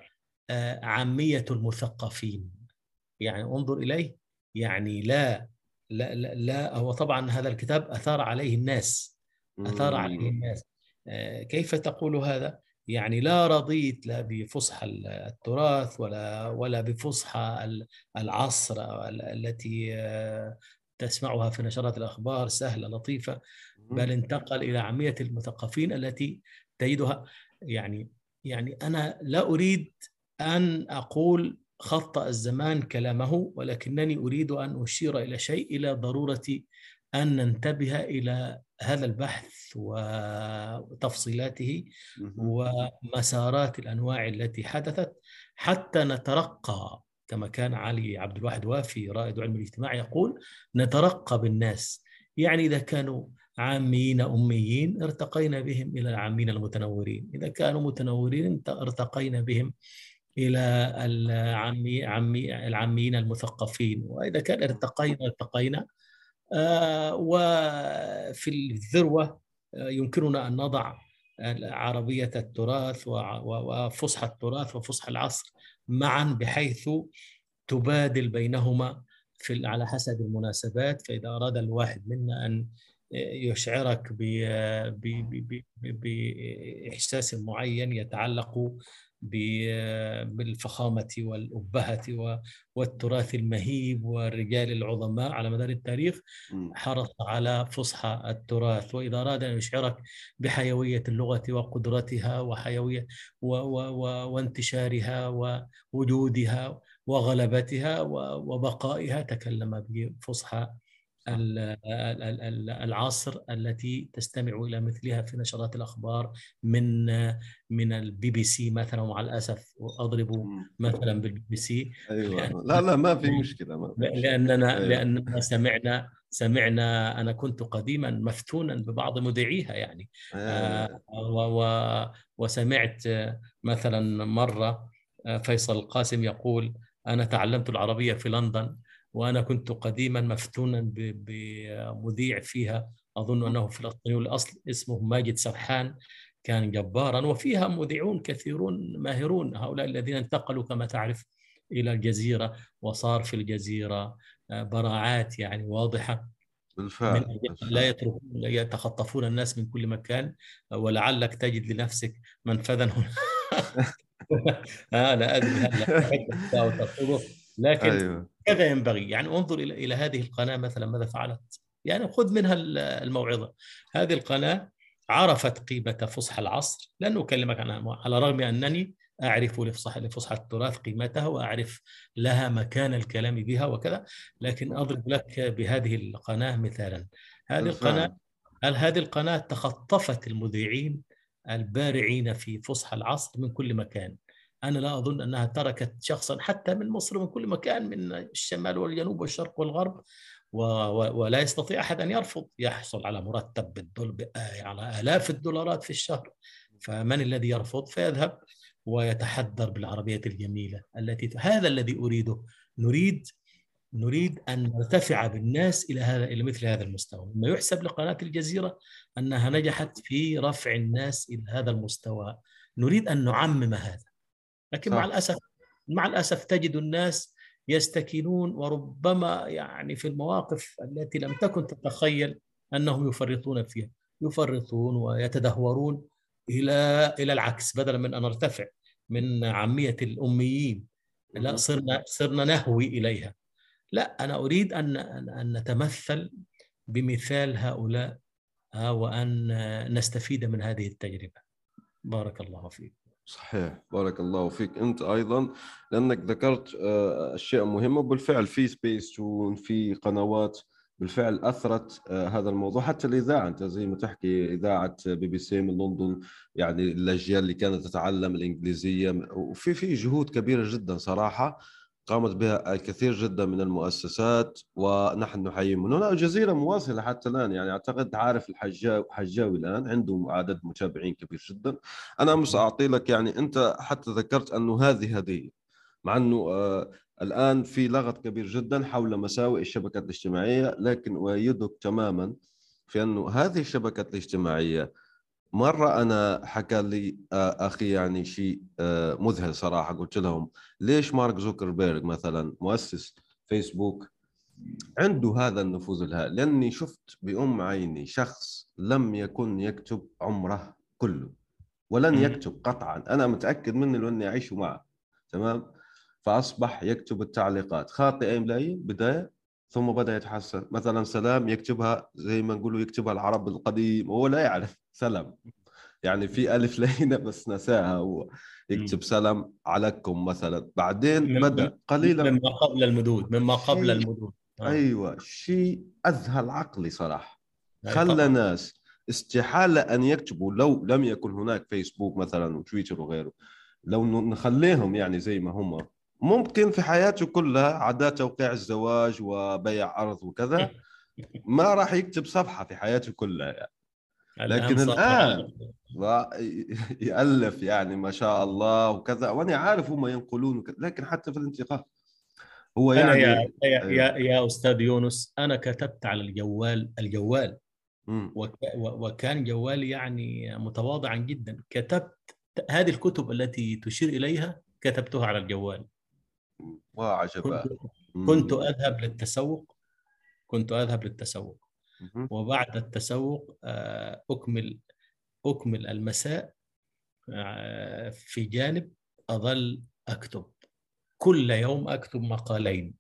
آه، عامية المثقفين. يعني انظر إليه يعني لا لا لا, لا هو طبعا هذا الكتاب أثار عليه الناس. أثار عليه الناس. آه، كيف تقول هذا؟ يعني لا رضيت لا بفصحى التراث ولا ولا بفصحى العصر التي آه، تسمعها في نشرات الأخبار سهلة لطيفة. بل انتقل إلى عامية المثقفين التي تجدها يعني يعني أنا لا أريد أن أقول خطأ الزمان كلامه ولكنني أريد أن أشير إلى شيء إلى ضرورة أن ننتبه إلى هذا البحث وتفصيلاته ومسارات الأنواع التي حدثت حتى نترقى كما كان علي عبد الواحد وافي رائد علم الاجتماع يقول نترقى بالناس. يعني إذا كانوا عاميين أميين ارتقينا بهم إلى العامين المتنورين. إذا كانوا متنورين ارتقينا بهم إلى العامي عمي العاميين المثقفين. وإذا كان ارتقينا ارتقينا. آه، وفي الذروة آه، يمكننا أن نضع عربية التراث وفصحى التراث وفصحى العصر معا بحيث تبادل بينهما في على حسب المناسبات. فإذا أراد الواحد منا أن يشعرك بإحساس معين يتعلق بالفخامة والأبهة والتراث المهيب والرجال العظماء. على مدار التاريخ حرص على فصحى التراث. وإذا أراد أن يشعرك بحيوية اللغة وقدرتها وحيوية وانتشارها ووجودها وغلبتها وبقائها تكلم بفصحى العصر التي تستمع إلى مثلها في نشرات الأخبار من من البي بي سي مثلا ومع الأسف أضرب مثلا بالبي بي سي أيوه لا لا ما في مشكلة ما في مشكلة. لأننا أيوة. لأننا سمعنا سمعنا أنا كنت قديما مفتونا ببعض مذيعيها يعني أيوة. و و وسمعت مثلا مرة فيصل القاسم يقول أنا تعلمت العربية في لندن وأنا كنت قديما مفتونا بمذيع فيها. أظن أنه فلسطيني الاصل اسمه ماجد سرحان كان جبارا وفيها مذيعون كثيرون ماهرون هؤلاء الذين انتقلوا كما تعرف إلى الجزيرة وصار في الجزيرة آه، براعات يعني واضحة بالفعل, لا يتركون يتخطفون الناس من كل مكان ولعلك تجد لنفسك منفذا هنا. آه لا أدري هل لكن أيوة. كذا ينبغي. يعني انظر إلى إلى هذه القناة مثلا ماذا فعلت؟ يعني خذ منها الموعظة. هذه القناة عرفت قيمة فصحى العصر. لن أكلمك عنها على الرغم أنني أعرف لفصحى التراث قيمتها وأعرف لها مكان الكلام بها وكذا لكن أضرب لك بهذه القناة مثالا. هذه القناه هل هذه القناة تخطفت المذيعين البارعين في فصحى العصر من كل مكان؟ أنا لا أظن أنها تركت شخصا حتى من مصر من كل مكان من الشمال والجنوب والشرق والغرب ولا يستطيع أحد أن يرفض. يحصل على مرتب بالدول على آلاف الدولارات في الشهر. فمن الذي يرفض؟ فيذهب ويتحدر بالعربية الجميلة التي هذا الذي أريده. نريد نريد أن نرتفع بالناس إلى هذا إلى مثل هذا المستوى. ما يحسب لقناة الجزيرة أنها نجحت في رفع الناس إلى هذا المستوى. نريد أن نعمم هذا. لكن صح. مع الأسف مع الأسف تجد الناس يستكينون وربما يعني في المواقف التي لم تكن تتخيل أنهم يفرطون فيها. يفرطون ويتدهورون إلى إلى العكس بدلا من أن نرتفع من عامية الأميين. لا صرنا صرنا نهوي إليها. لا أنا أريد أن أن نتمثل بمثال هؤلاء وأن نستفيد من هذه التجربة. بارك الله فيك. صحيح بارك الله فيك. أنت أيضا لأنك ذكرت آه، أشياء مهمة وبالفعل في سبيس تون في قنوات بالفعل أثرت آه، هذا الموضوع. حتى الإذاعة أنت زي ما تحكي إذاعة بي بي سي من لندن يعني الاجيال اللي كانت تتعلم الإنجليزية وفي في جهود كبيرة جدا صراحة. قامت بها الكثير جدا من المؤسسات ونحن نحيي من هنا الجزيرة مواصلة حتى الآن يعني أعتقد عارف الحجاوي الحجاوي الآن عنده عدد متابعين كبير جدا. أنا أمس أعطي لك يعني أنت حتى ذكرت أنه هذه هديه مع أنه آه الآن في لغط كبير جدا حول مساوئ الشبكات الاجتماعية لكن أؤيدك تماما في أنه هذه الشبكات الاجتماعية مرة أنا حكى لي آه، أخي يعني شيء آه، مذهل صراحة. قلت لهم ليش مارك زوكربيرج مثلا مؤسس فيسبوك عنده هذا النفوذ الهائل؟ لأني شفت بأم عيني شخص لم يكن يكتب عمره كله ولن يكتب قطعا. أنا متأكد منه لأني أعيش معه تمام؟ فأصبح يكتب التعليقات. خاطئة إملائية بداية. ثم بدأ يتحسن. مثلا سلام يكتبها زي ما نقولوا يكتبها العرب القديم هو لا يعرف سلام. يعني في ألف لينه بس نساها هو. يكتب سلام عليكم مثلا. بعدين بدأ قليلا مما قبل المدود مما قبل المدود. آه. أيوه شيء أذهل عقلي صراحة. خلى ناس استحالة أن يكتبوا لو لم يكن هناك فيسبوك مثلا وتويتر وغيره. لو نخليهم يعني زي ما هم. ممكن في حياته كلها عدا توقيع الزواج وبيع أرض وكذا ما راح يكتب صفحة في حياته كلها يعني. لكن الآن يألف يعني ما شاء الله وكذا. وأنا عارف هم ينقلون وكذا لكن حتى في الانتقاء هو يعني أنا يا, يا, يا, يا أستاذ يونس أنا كتبت على الجوال الجوال. وكان جوالي يعني متواضعا جدا. كتبت هذه الكتب التي تشير إليها كتبتها على الجوال. وعجبا كنت, كنت أذهب للتسوق. كنت أذهب للتسوق. وبعد التسوق آه، اكمل أكمل المساء آه، في جانب أظل أكتب. كل يوم أكتب مقالين.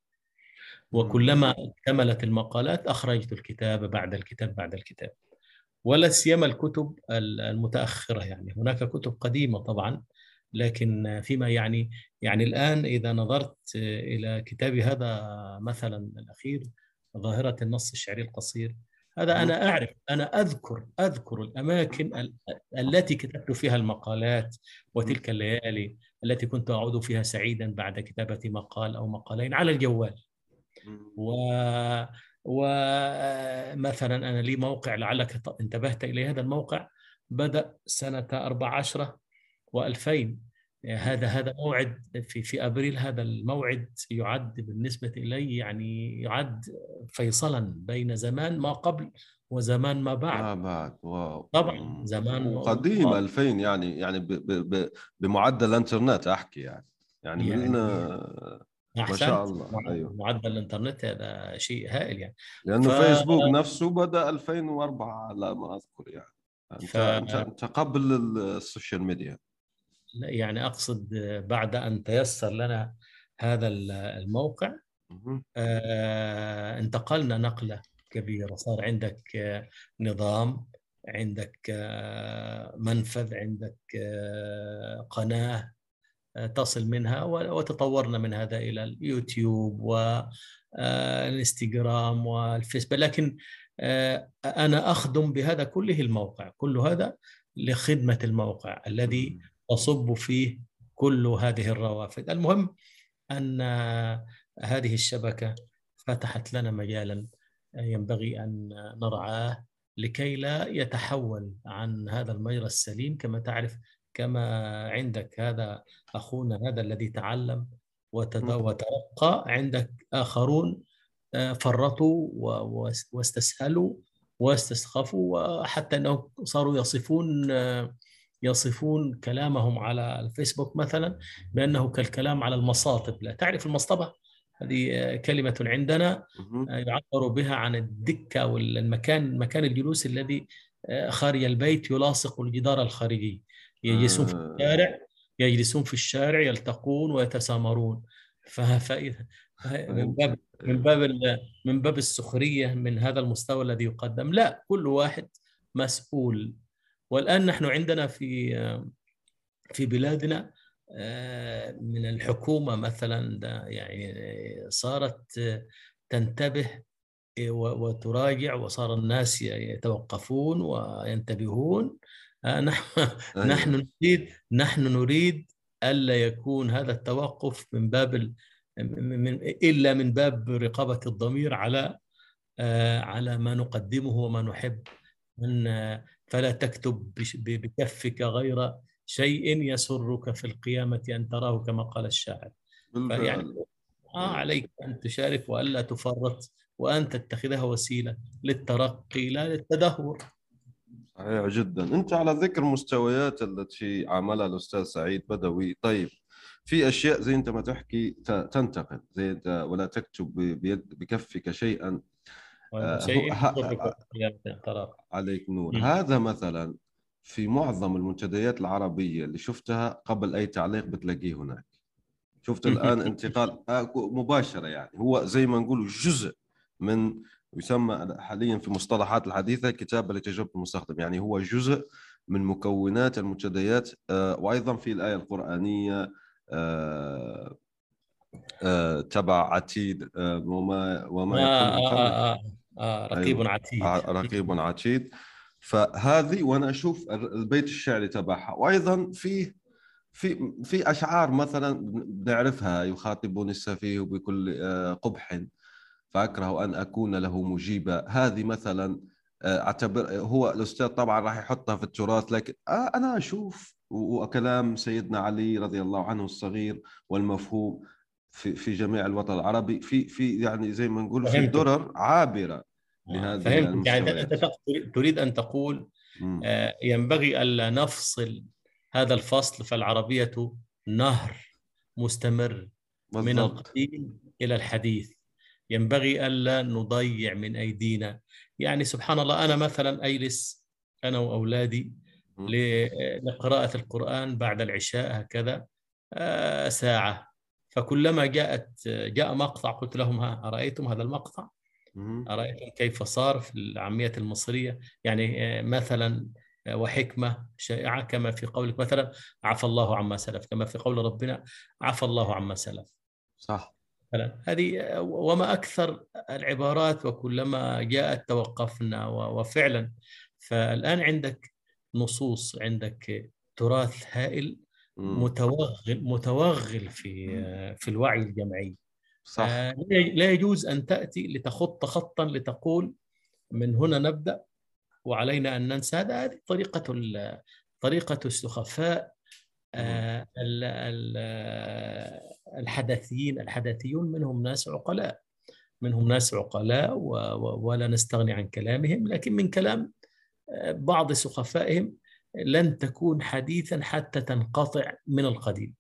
وكلما اكتملت المقالات أخرجت الكتاب بعد الكتاب بعد الكتاب. ولا سيما الكتب المتأخرة يعني. هناك كتب قديمة طبعا لكن فيما يعني يعني الآن إذا نظرت إلى كتابي هذا مثلا الأخير ظاهرة النص الشعري القصير هذا أنا أعرف أنا أذكر أذكر الأماكن التي كتبت فيها المقالات وتلك الليالي التي كنت أعود فيها سعيدا بعد كتابة مقال أو مقالين على الجوال. و ومثلا أنا لي موقع لعلك انتبهت إلى هذا الموقع بدأ سنة 14 و2000 هذا هذا موعد في في أبريل هذا الموعد يعد بالنسبة إلي يعني يعد فيصلا بين زمان ما قبل وزمان ما بعد. ما بعد. واو. طبعا زمان قديم 2000 يعني يعني ب ب بمعدل الإنترنت أحكي يعني. يعني, يعني من ما شاء الله. أيوه. معدل الإنترنت هذا شيء هائل يعني. لأنه ف... فيسبوك نفسه بدأ 2004 على ما أذكر يعني. أنت ف... أنت قبل ال social media. يعني أقصد بعد أن تيسر لنا هذا الموقع آه انتقلنا نقلة كبيرة. صار عندك نظام عندك منفذ عندك قناة تصل منها وتطورنا من هذا إلى اليوتيوب والانستغرام والفيسبوك لكن أنا أخدم بهذا كله الموقع كل هذا لخدمة الموقع الذي تصب فيه كل هذه الروافد. المهم أن هذه الشبكة فتحت لنا مجالا ينبغي أن نرعاه لكي لا يتحول عن هذا المجرى السليم كما تعرف كما عندك هذا أخونا هذا الذي تعلم وترقى عندك آخرون آه، فرطوا واستسهلوا واستسخفوا وحتى إنهم صاروا يصفون آه، يصفون كلامهم على الفيسبوك مثلا بأنه كالكلام على المصاطب. لا تعرف المصطبة؟ هذه آه، كلمة عندنا يعبر بها عن الدكة والمكان مكان الجلوس الذي خارج البيت يلاصق الجدار الخارجي. يجلسون في آه. الشارع يجلسون في الشارع يلتقون ويتسامرون. فإذا من باب من باب من باب السخرية من هذا المستوى الذي يقدم. لا كل واحد مسؤول والآن نحن عندنا في في بلادنا آه، من الحكومة مثلا يعني صارت تنتبه وتراجع وصار الناس يتوقفون وينتبهون آه، نحن أيوة. نحن نريد نحن نريد ألا يكون هذا التوقف من باب من إلا من باب رقابة الضمير على آه، على ما نقدمه وما نحب من فلا تكتب بكفك غير شيء يسرك في القيامة أن تراه كما قال الشاعر. فيعني آه عليك أن تشارك وألا تفرط وأن تتخذها وسيلة للترقي لا للتدهور. صحيح جدا. أنت على ذكر المستويات التي عملها الأستاذ سعيد بدوي. طيب في أشياء زي أنت ما تحكي تنتقل زي أنت ولا تكتب بيد بكفك شيئا عليك نور. م. هذا مثلا في معظم المنتديات العربية اللي شفتها قبل أي تعليق بتلاقيه هناك. شفت الآن انتقال آه، مباشرة يعني. هو زي ما نقول جزء من يسمى حاليا في المصطلحات الحديثة كتابه لتجربه المستخدم. يعني هو جزء من مكونات المنتديات آه، وأيضا في الآية القرآنية آه، تبع عتيد وما وما آه. آه آه آه رقيب أيوه. عتيد رقيب عتيد. فهذه وأنا أشوف البيت الشعري تبعها. وأيضا في في في أشعار مثلا بنعرفها. يخاطبون السفيه بكل قبح. فأكره أن أكون له مجيبا. هذه مثلا آه، أعتبر هو الأستاذ طبعا راح يحطها في التراث لكن آه، أنا أشوف وكلام سيدنا علي رضي الله عنه الصغير والمفهوم. في في جميع الوطن العربي في في يعني زي ما نقول في درر عابرة آه، لهذه فهمت يعني أنت تريد أن تقول ينبغي الا نفصل هذا الفصل فالعربية نهر مستمر بالضبط. من القديم إلى الحديث. ينبغي ألا نضيع من أيدينا. يعني سبحان الله أنا مثلا أجلس أنا وأولادي لقراءة القرآن بعد العشاء هكذا آه، ساعة. فكلما جاءت جاء مقطع قلت لهم ها أرأيتم هذا المقطع؟ أرأيتم كيف صار في العامية المصرية؟ يعني آه، مثلا آه، وحكمة شائعة كما في قولك مثلا عفى الله عما سلف كما في قول ربنا عفى الله عما سلف. صح. هذه وما أكثر العبارات وكلما جاءت توقفنا وفعلا. فالآن عندك نصوص عندك تراث هائل متوغل متوغل في في الوعي الجمعي. صح. آه، لا يجوز أن تأتي لتخط خطا لتقول من هنا نبدأ وعلينا أن ننسى. هذا هذه طريقة طريقة السخفاء آه، الحدثيين الحدثيون منهم ناس عقلاء. منهم ناس عقلاء ولا نستغني عن كلامهم لكن من كلام آه، بعض سخفائهم لن تكون حديثا حتى تنقطع من القديم.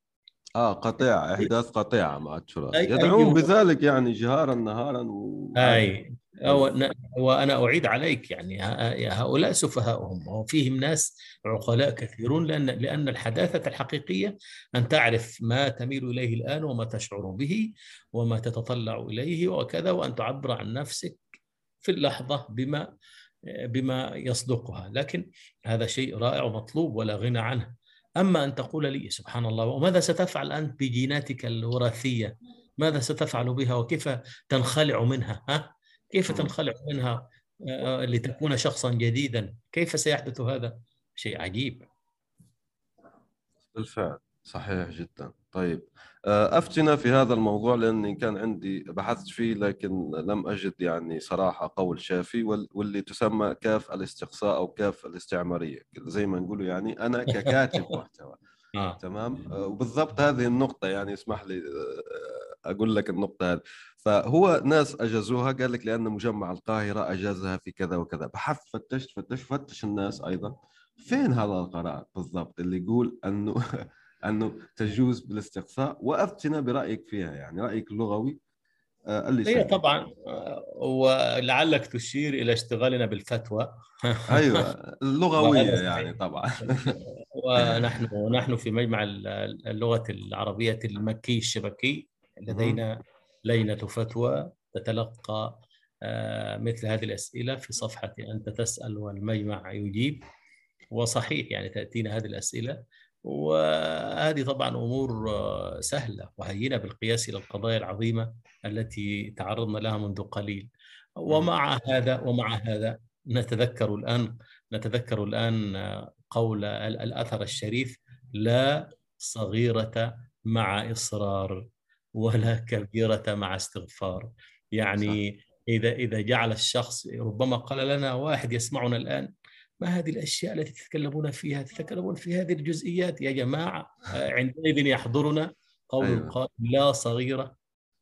آه قطيعة إحداث قطيعة مع التراث يدعون أيوه. بذلك يعني جهارا نهارا و... أي. وأنا أعيد عليك يعني هؤلاء سفهاؤهم. وفيهم ناس عقلاء كثيرون لأن لأن الحداثة الحقيقية أن تعرف ما تميل إليه الآن وما تشعر به وما تتطلع إليه وكذا وأن تعبر عن نفسك في اللحظة بما بما يصدقها لكن هذا شيء رائع ومطلوب ولا غنى عنه. أما أن تقول لي سبحان الله وماذا ستفعل أنت بجيناتك الوراثية؟ ماذا ستفعل بها وكيف تنخلع منها؟ ها؟ كيف تنخلع منها؟ آه، لتكون شخصا جديدا. كيف سيحدث هذا؟ شيء عجيب. بالفعل صحيح جدا. طيب. آه، افتنا في هذا الموضوع لأني كان عندي بحثت فيه لكن لم أجد يعني صراحة قول شافي واللي تسمى كاف الاستقصاء أو كاف الاستعمارية. زي ما نقولوا يعني أنا ككاتب محتوى. آه. تمام؟ آه، وبالضبط هذه النقطة يعني اسمح لي أقول لك النقطة هذه. فهو ناس أجازوها قال لك لأن مجمع القاهرة أجازها في كذا وكذا. بحثت فتشت فتشت فتش الناس أيضا. فين هذا القرار بالضبط اللي يقول أنه أنه تجوز بالاستقصاء وافتنا برأيك فيها يعني رأيك اللغوي آه، اللي هي طبعا آه، ولعلك تشير إلى اشتغالنا بالفتوى. أيوه اللغوية يعني طبعا. ونحن ونحن في مجمع اللغة العربية المكي الشبكي لدينا لينة فتوى تتلقى آه، مثل هذه الأسئلة في صفحة أنت تسأل والمجمع يجيب. وصحيح يعني تأتينا هذه الأسئلة وهذه طبعا أمور آه، سهلة وهينة بالقياس إلى القضايا العظيمة التي تعرضنا لها منذ قليل. ومع هذا ومع هذا نتذكر الآن نتذكر الآن آه، قول الأثر الشريف لا صغيرة مع إصرار ولا كبيرة مع استغفار. يعني صح. إذا إذا جعل الشخص ربما قال لنا واحد يسمعنا الآن ما هذه الأشياء التي تتكلمون فيها؟ تتكلمون في هذه الجزئيات. يا جماعة عندئذ يحضرنا قول أيوة. القائل لا صغيرة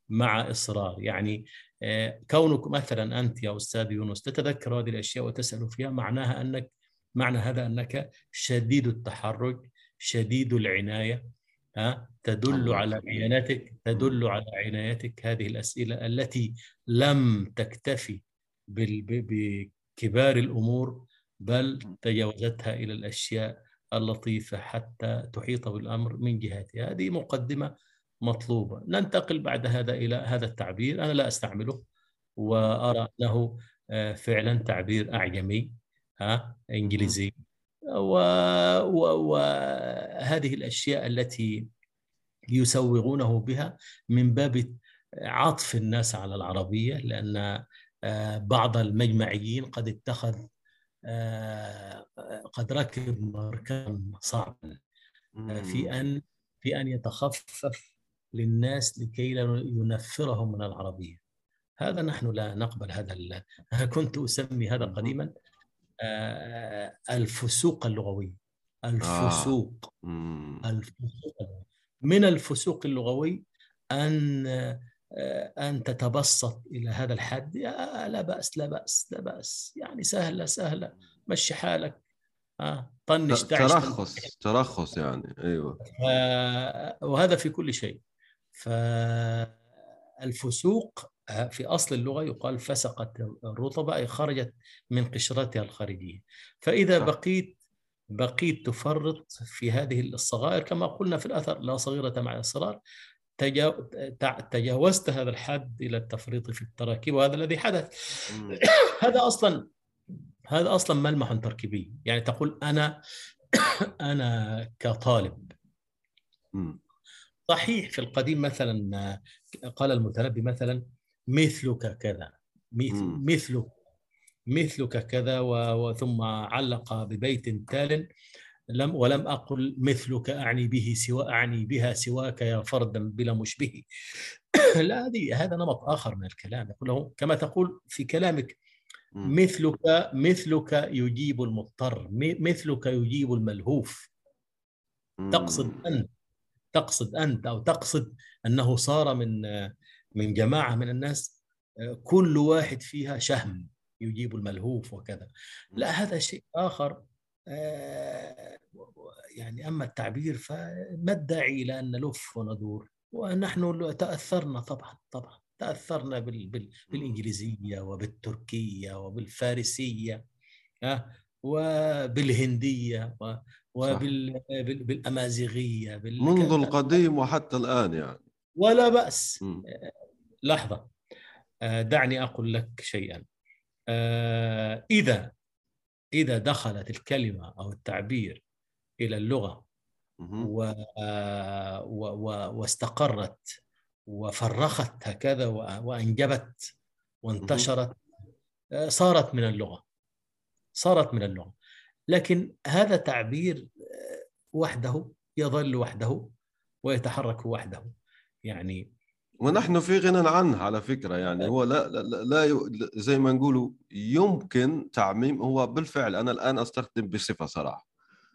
مع إصرار. يعني آه، كونك مثلا أنت يا أستاذ يونس تتذكر هذه الأشياء وتسأل فيها معناها أنك معنى هذا أنك شديد التحرك شديد العناية ها تدل على عنايتك تدل على عنايتك. هذه الأسئلة التي لم تكتفي بكبار الأمور بل تجاوزتها إلى الأشياء اللطيفة حتى تحيط بالأمر من جهتها. هذه مقدمة مطلوبة. ننتقل بعد هذا إلى هذا التعبير. أنا لا أستعمله وأرى أنه آه، فعلا تعبير أعجمي ها إنجليزي. وهذه الأشياء التي يسوغونه بها من باب عطف الناس على العربية لأن آه، بعض المجمعيين قد اتخذ قد ركب مركبا صعبا. في أن في أن يتخفف للناس لكي لا ينفرهم من العربية. هذا نحن لا نقبل هذا كنت أسمي هذا قديما. آه، الفسوق اللغوي. الفسوق. آه. الفسوق من الفسوق اللغوي أن آه، أن تتبسط إلى هذا الحد. لا بأس لا بأس لا بأس. يعني سهلة سهلة. مشي حالك. آه طنش ترخص ترخص يعني. أيوه. وهذا في كل شيء. فالفسوق في أصل اللغة يقال فسقت الرطبة أي خرجت من قشرتها الخارجية. فإذا بقيت بقيت تفرط في هذه الصغائر كما قلنا في الأثر لا صغيرة مع الإصرار تجاوزت هذا الحد إلى التفريط في التراكيب وهذا الذي حدث. هذا أصلا هذا أصلا ملمح تركيبي. يعني تقول أنا أنا كطالب. صحيح في القديم مثلا قال المتنبي مثلا مثلك كذا مثلك مثلك كذا وثم علق ببيت تال لم ولم أقل مثلك أعني به سوى أعني بها سواك يا فردا بلا مشبه. لا هذه هذا نمط آخر من الكلام. يقول له كما تقول في كلامك مثلك مثلك يجيب المضطر مثلك يجيب الملهوف. تقصد أنت تقصد أنت أو تقصد أنه صار من من جماعة من الناس كل واحد فيها شهم يجيب الملهوف وكذا. لا هذا شيء آخر. يعني أما التعبير فما الداعي إلى أن نلف وندور؟ ونحن تأثرنا طبعا طبعا. تأثرنا بالإنجليزية وبالتركية وبالفارسية وبالهندية وبالأمازيغية منذ القديم وحتى الآن يعني. ولا بأس. م. لحظة. آه، دعني أقول لك شيئا. آه، إذا إذا دخلت الكلمة أو التعبير إلى اللغة و آه، واستقرت وفرخت هكذا وأنجبت وانتشرت صارت من اللغة. صارت من اللغة. لكن هذا تعبير وحده يظل وحده ويتحرك وحده. يعني ونحن في غنى عنه على فكرة يعني هو لا لا, لا زي ما نقولوا يمكن تعميم هو بالفعل أنا الآن أستخدم بصفة صراحة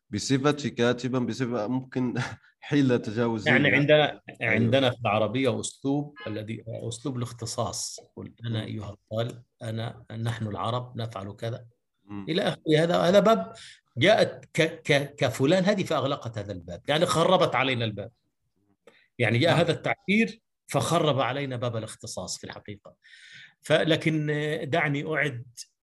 بصفتي كاتبا بصفة ممكن حيلة تجاوزية يعني عندنا أيوه. عندنا في العربية أسلوب الذي أسلوب الاختصاص. قل أنا أيها الطالب أنا نحن العرب نفعل كذا. إلى آخره هذا هذا باب جاءت ك ك كفلان هذه فأغلقت هذا الباب يعني خربت علينا الباب. يعني جاء هذا التعبير فخرب علينا باب الاختصاص في الحقيقة. فلكن دعني أعد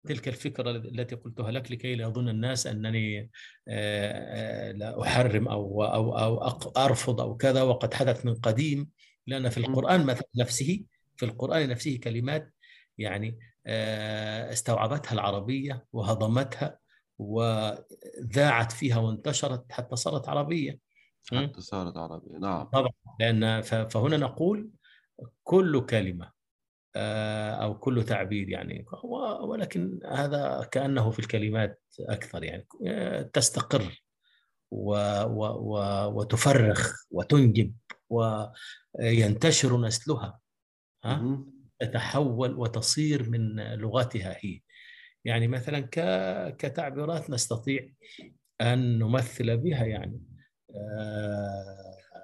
تلك الفكرة التي قلتها لك لكي لا يظن الناس أنني آه، لا أحرم أو, أو, أو أرفض أو كذا وقد حدث من قديم. لأن في القرآن مثلا نفسه في القرآن نفسه كلمات يعني آه، استوعبتها العربية وهضمتها وذاعت فيها وانتشرت حتى صارت عربية. حتى صارت عربية. نعم. طبعا لأن فهنا نقول كل كلمة آه، أو كل تعبير يعني ولكن هذا كأنه في الكلمات أكثر يعني آه، تستقر و و و وتفرخ وتنجب وينتشر نسلها ها؟ تتحول وتصير من لغتها هي. يعني مثلا كتعبيرات نستطيع أن نمثل بها يعني.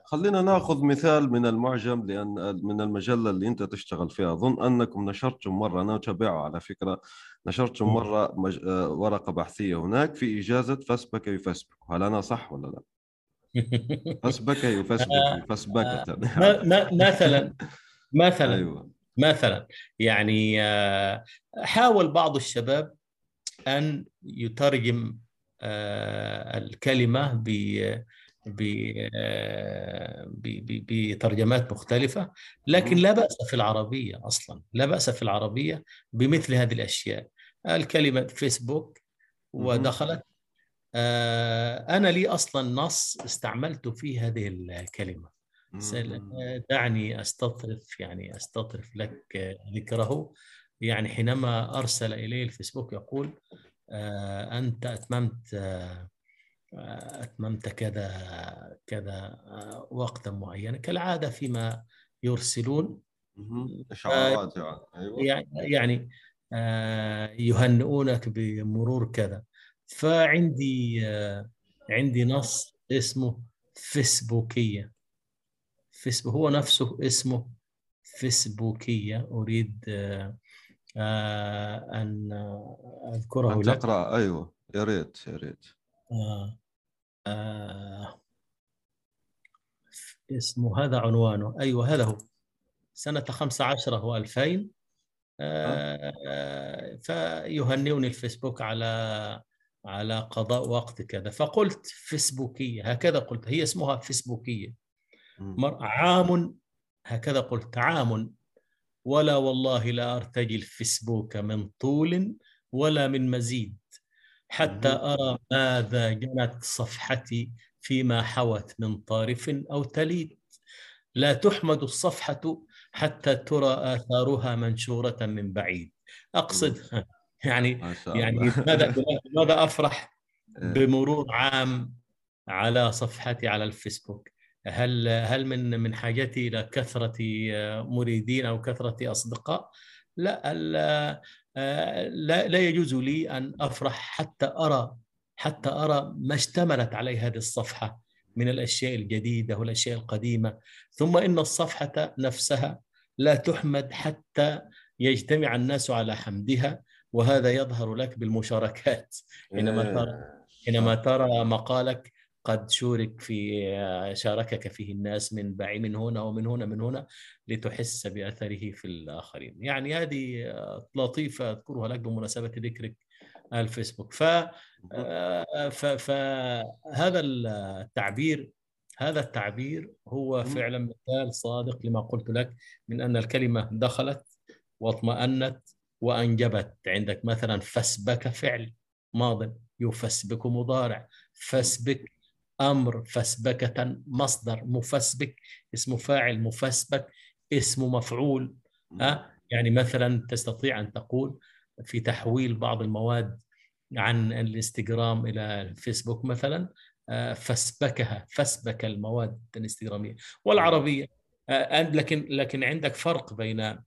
خلينا ناخذ مثال من المعجم لأن من المجلة اللي أنت تشتغل فيها أظن أنكم نشرتم مرة أنا اتابعه على فكرة نشرتم مرة مج... آه، ورقة بحثية هناك في إجازة فسبك يفسبك هل أنا صح ولا لا؟ فسبك يفسبك فسبكة مثلا مثلا أيوة. مثلا يعني آه، حاول بعض الشباب أن يترجم آه، الكلمة ب آه، بترجمات مختلفة لكن لا بأس في العربية أصلا لا بأس في العربية بمثل هذه الأشياء. الكلمة فيسبوك ودخلت. أنا لي أصلا نص استعملت فيه هذه الكلمة. دعني أستطرف يعني أستطرف لك ذكره. يعني حينما أرسل إلي الفيسبوك يقول آه، أنت أتممت آه، أتممت كذا كذا آه، وقتا معينا. كالعادة فيما يرسلون. إشعارات يعني. يعني يهنئونك بمرور كذا. فعندي عندي نص اسمه فيسبوكية. فيسبوك هو نفسه اسمه فيسبوكية. أريد آه، أن أذكره أن تقرأ. أيوه. يا ريت يا ريت. آه. آه. اسمه هذا عنوانه. أيوه هذا هو. سنة 15 هو 2000 آه. فيهنئني الفيسبوك على على قضاء وقت كذا. فقلت فيسبوكية هكذا قلت. هي اسمها فيسبوكية. عام هكذا قلت. عام. ولا والله لا أرتجي الفيسبوك من طول ولا من مزيد. حتى أرى ماذا جنت صفحتي فيما حوت من طارف أو تليد. لا تحمد الصفحة حتى ترى آثارها منشورة من بعيد. أقصد يعني يعني ماذا ماذا أفرح إيه. بمرور عام على صفحتي على الفيسبوك؟ هل هل من من حاجتي إلى كثرة مريدين أو كثرة أصدقاء؟ لا لا لا يجوز لي أن أفرح حتى أرى حتى أرى ما اشتملت عليه هذه الصفحة من الأشياء الجديدة والأشياء القديمة. ثم إن الصفحة نفسها لا تحمد حتى يجتمع الناس على حمدها وهذا يظهر لك بالمشاركات. حينما ترى إيه، حينما ترى مقالك قد شورك في شاركك فيه الناس من بعيد من هنا ومن هنا من هنا لتحس بأثره في الآخرين. يعني هذه لطيفة أذكرها لك بمناسبة ذكرك الفيسبوك. ف... فهذا التعبير هذا التعبير هو فعلا مثال صادق لما قلت لك من أن الكلمة دخلت واطمأنت وأنجبت. عندك مثلا فسبك فعل ماض يفسبك مضارع فسبك أمر فسبكة مصدر مفسبك اسم فاعل مفسبك اسم مفعول ها؟ يعني مثلا تستطيع أن تقول في تحويل بعض المواد عن الانستغرام إلى الفيسبوك مثلا آه، فسبكها فسبك المواد الانستغرامية والعربية. آه، لكن لكن عندك فرق بين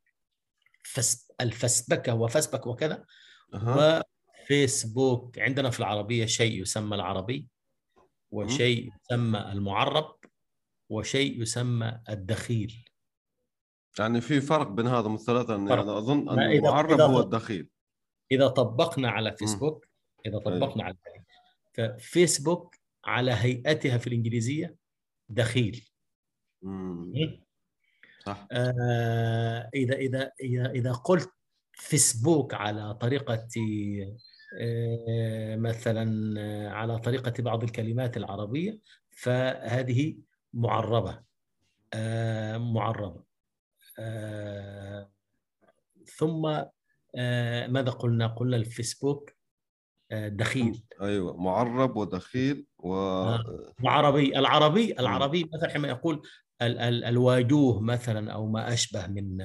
الفسبكة وفسبك وكذا وفيسبوك. عندنا في العربية شيء يسمى العربي. وشيء يسمى المعرب وشيء يسمى الدخيل. يعني في فرق بين هذا الثلاثة يعني أنا أظن أن المعرب هو الدخيل. إذا طبقنا على فيسبوك إذا طبقنا على ففيسبوك على هيئتها في الإنجليزية دخيل. صح. آه إذا إذا إذا إذا قلت فيسبوك على طريقة آه، مثلا آه، على طريقة بعض الكلمات العربية فهذه معربة. آه، معربة. ثم ماذا قلنا؟ قلنا الفيسبوك دخيل. أيوه معرب ودخيل و وعربي العربي العربي مثلا حين يقول ال ال الواجوه مثلا أو ما أشبه من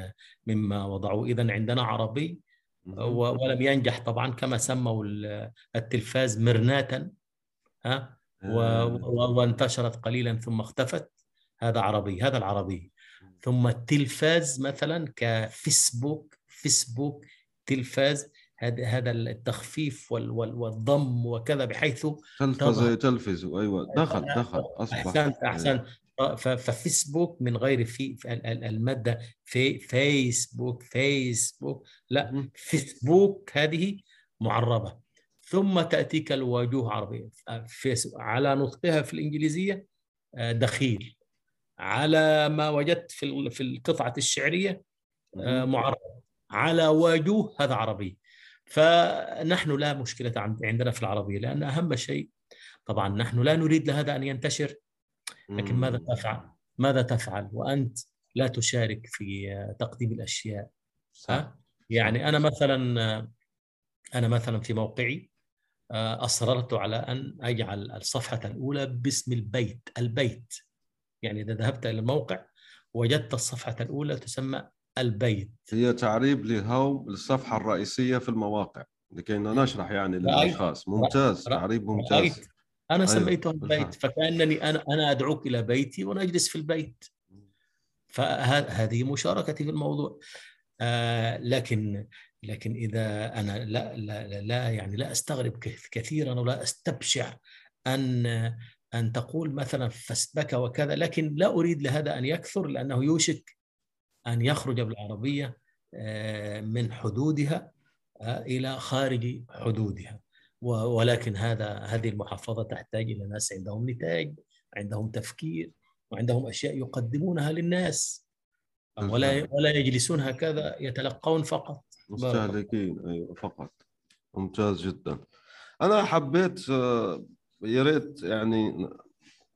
مما وضعوا اذا عندنا عربي ولم ينجح طبعا كما سموا التلفاز مرناتا ها؟ آه. وانتشرت قليلا ثم اختفت. هذا عربي هذا العربي. ثم التلفاز مثلا كفيسبوك فيسبوك تلفاز هذا هذا التخفيف والضم وكذا بحيث تلفز تلفز. أيوه. دخل دخل. أصبح. أحسنت أحسنت. ففيسبوك من غير في المادة في فيسبوك فيسبوك لا فيسبوك هذه معربة. ثم تأتيك الوجوه عربية. على نطقها في الإنجليزية آه، دخيل. على ما وجدت في في القطعة الشعرية آه، معرب على وجوه هذا عربي. فنحن لا مشكلة عندنا في العربية لأن أهم شيء طبعا نحن لا نريد لهذا أن ينتشر لكن ماذا تفعل؟ ماذا تفعل؟ وأنت لا تشارك في تقديم الأشياء. صح. يعني أنا مثلا أنا مثلا في موقعي آه، أصررت على أن أجعل الصفحة الأولى باسم البيت البيت. يعني إذا ذهبت إلى الموقع وجدت الصفحة الأولى تسمى البيت. هي تعريب لهو الصفحه الرئيسية في المواقع لكي نشرح يعني للأشخاص. ممتاز تعريب ممتاز. رأيت. أنا أيوة. سميته البيت فكأنني أنا أنا أدعوك إلى بيتي وأنا أجلس في البيت. فهذه مشاركتي في الموضوع. آه لكن لكن إذا أنا لا لا لا يعني لا أستغرب كثيرا ولا أستبشع أن أن تقول مثلا فسبك وكذا لكن لا أريد لهذا أن يكثر لأنه يوشك أن يخرج بالعربية آه، من حدودها آه، إلى خارج حدودها. ولكن هذا هذه المحافظة تحتاج إلى ناس عندهم نتاج عندهم تفكير وعندهم أشياء يقدمونها للناس. ولا ولا يجلسون هكذا يتلقون فقط. مستهلكين أيوه فقط. ممتاز جدا. أنا حبيت آه، يا ريت يعني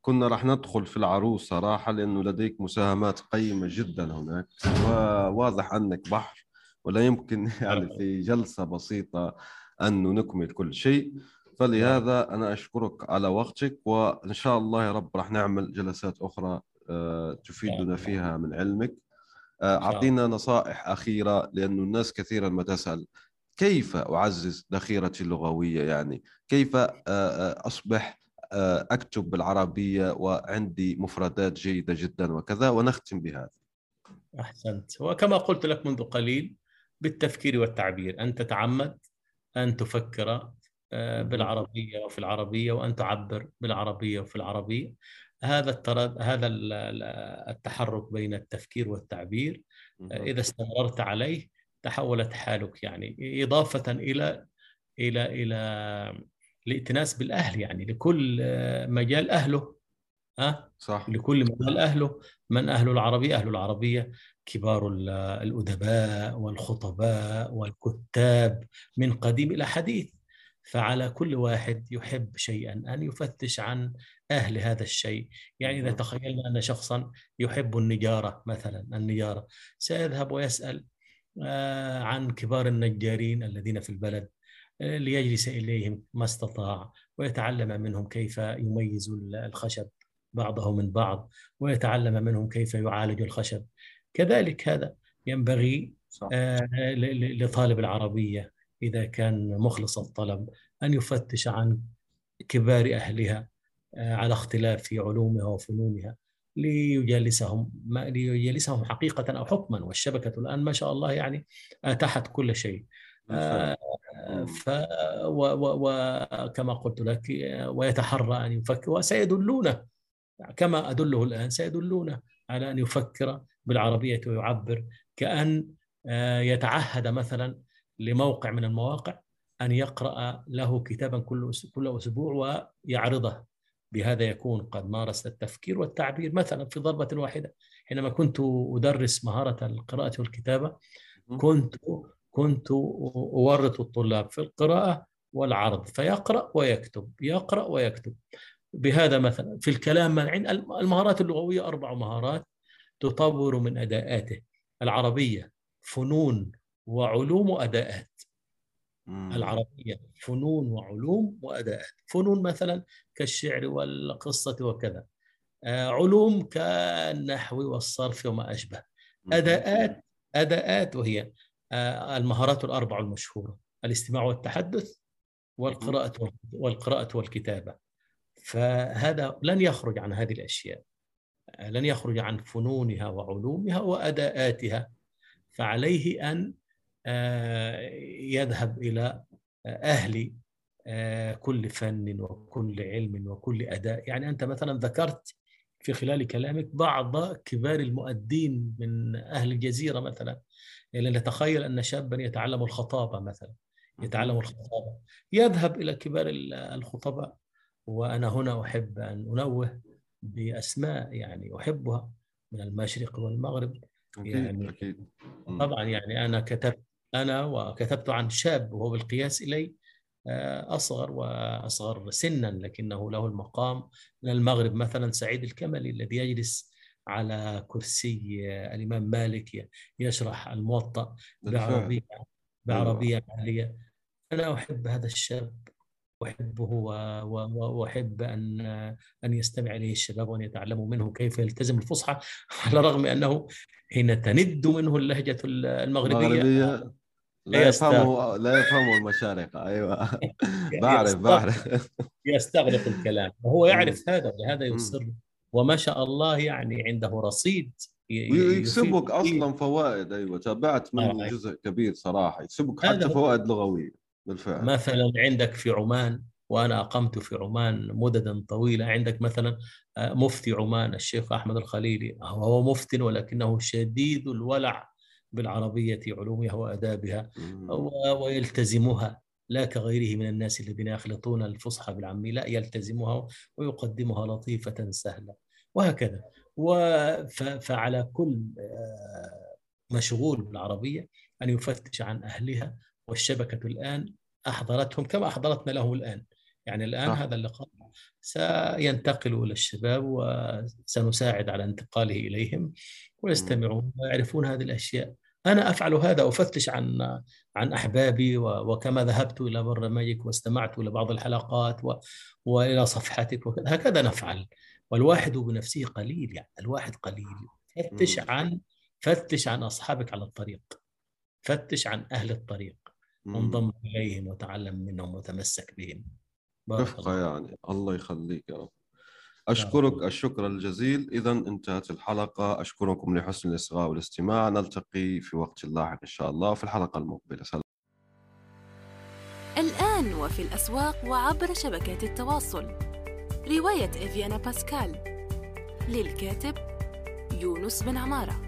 كنا راح ندخل في العروس صراحة لأنه لديك مساهمات قيمة جدا هناك. وواضح أنك بحر ولا يمكن يعني في جلسة بسيطة أن نكمل كل شيء. فلهذا أنا أشكرك على وقتك وإن شاء الله يا رب راح نعمل جلسات أخرى آه، تفيدنا فيها من علمك. آه، أعطينا نصائح أخيرة لأن الناس كثيرا ما تسأل. كيف أعزز ذخيرتي اللغوية يعني؟ كيف آه، أصبح أكتب بالعربية وعندي مفردات جيدة جدا وكذا ونختم بهذا. أحسنت. وكما قلت لك منذ قليل بالتفكير والتعبير أن تتعمد أن تفكر آه، بالعربية وفي العربية وأن تعبر بالعربية وفي العربية. هذا الترد هذا التحرك بين التفكير والتعبير. إذا استمررت عليه تحولت حالك يعني إضافة إلى إلى إلى الائتناس بالأهل يعني لكل آه، مجال أهله. ها؟ صح. لكل مجال أهله من أهل العربية؟ أهل العربية كبار الأدباء والخطباء والكتاب من قديم إلى حديث. فعلى كل واحد يحب شيئا أن يفتش عن أهل هذا الشيء. يعني إذا تخيلنا أن شخصا يحب النجارة مثلا النجارة سيذهب ويسأل آه، عن كبار النجارين الذين في البلد آه، ليجلس إليهم ما استطاع ويتعلم منهم كيف يميز الخشب. بعضه من بعض ويتعلم منهم كيف يعالج الخشب. كذلك هذا ينبغي. آه، لطالب العربية إذا كان مخلص الطلب أن يفتش عن كبار أهلها آه، على اختلاف علومها وفنونها ليجالسهم ما ليجالسهم حقيقة أو حكما. والشبكة الآن ما شاء الله يعني أتاحت كل شيء. آه ف وكما قلت لك ويتحرى أن يفكر وسيدلونه كما أدله الآن سيدلونه على أن يفكر بالعربية ويعبر كأن آه، يتعهد مثلا لموقع من المواقع أن يقرأ له كتابا كل كل أسبوع ويعرضه. بهذا يكون قد مارس التفكير والتعبير مثلا في ضربة واحدة. حينما كنت أدرس مهارة القراءة والكتابة كنت كنت أورط الطلاب في القراءة والعرض فيقرأ ويكتب يقرأ ويكتب. بهذا مثلا في الكلام المهارات اللغوية أربع مهارات تطور من أداءاته. العربية فنون وعلوم وأداءات. العربية فنون وعلوم وأداءات. فنون مثلا كالشعر والقصة وكذا. آه، علوم كالنحو والصرف وما أشبه. أداءات أداءات وهي آه، المهارات الأربع المشهورة. الاستماع والتحدث والقراءة والقراءة والكتابة. فهذا لن يخرج عن هذه الأشياء. لن يخرج عن فنونها وعلومها وأداءاتها. فعليه أن آه، يذهب إلى أهل آه، كل فن وكل علم وكل أداء. يعني أنت مثلا ذكرت في خلال كلامك بعض كبار المؤدين من أهل الجزيرة مثلا. يعني نتخيل أن شابا يتعلم الخطابة مثلا. يتعلم الخطابة. يذهب إلى كبار الخطباء. وأنا هنا أحب أن أنوه بأسماء يعني أحبها من المشرق والمغرب. أكيد يعني أكيد. طبعا يعني أنا كتبت أنا وكتبت عن شاب وهو بالقياس إلي آه، أصغر وأصغر سنا لكنه له المقام من المغرب مثلا سعيد الكملي الذي يجلس على كرسي الإمام مالك يشرح الموطأ بعربية بعربية عالية أنا أحب هذا الشاب أحبه وأحب أن أن يستمع إليه الشباب وأن يتعلموا منه كيف يلتزم الفصحى على الرغم أنه حين تند منه اللهجة المغربية, المغربية. لا يفهموا لا يفهموا المشارقة أيوه. بعرف بعرف. يستغرق الكلام. وهو يعرف هذا ولهذا يصر. وما شاء الله يعني عنده رصيد ويكسبك أصلا فوائد. أيوه تابعت منه آه. جزء كبير صراحة. يكسبك حتى فوائد لغوية. بالفعل. مثلا عندك في عمان وأنا أقمت في عمان مددا طويله عندك مثلا آه، مفتي عمان الشيخ أحمد الخليلي. هو مفتي ولكنه شديد الولع بالعربية علومها وأدابها ويلتزمها. لا كغيره من الناس الذين يخلطون الفصحى بالعامية لا يلتزمها ويقدمها لطيفة سهلة. وهكذا. فعلى كل آه، مشغول بالعربية أن يفتش عن أهلها والشبكة الآن أحضرتهم كما أحضرتنا لهم الآن. يعني الآن صح. هذا اللقاء سينتقل إلى الشباب وسنساعد على انتقاله إليهم ويستمعون ويعرفون هذه الأشياء. أنا أفعل هذا أفتش عن عن أحبابي وكما ذهبت إلى برنامجك واستمعت إلى بعض الحلقات و... وإلى صفحتك وكذا. هكذا نفعل. والواحد بنفسه قليل يعني الواحد قليل. فتش عن فتش عن أصحابك على الطريق. فتش عن أهل الطريق. وانضم إليهم وتعلم منهم وتمسك بهم. رفقة يعني الله يخليك يا رب. أشكرك الشكر الجزيل. إذا انتهت الحلقة. أشكركم لحسن الإصغاء والاستماع. نلتقي في وقت لاحق إن شاء الله في الحلقة المقبلة. سلام. الآن وفي الأسواق وعبر شبكات التواصل. رواية إفيانا باسكال. للكاتب يونس بن عمارة.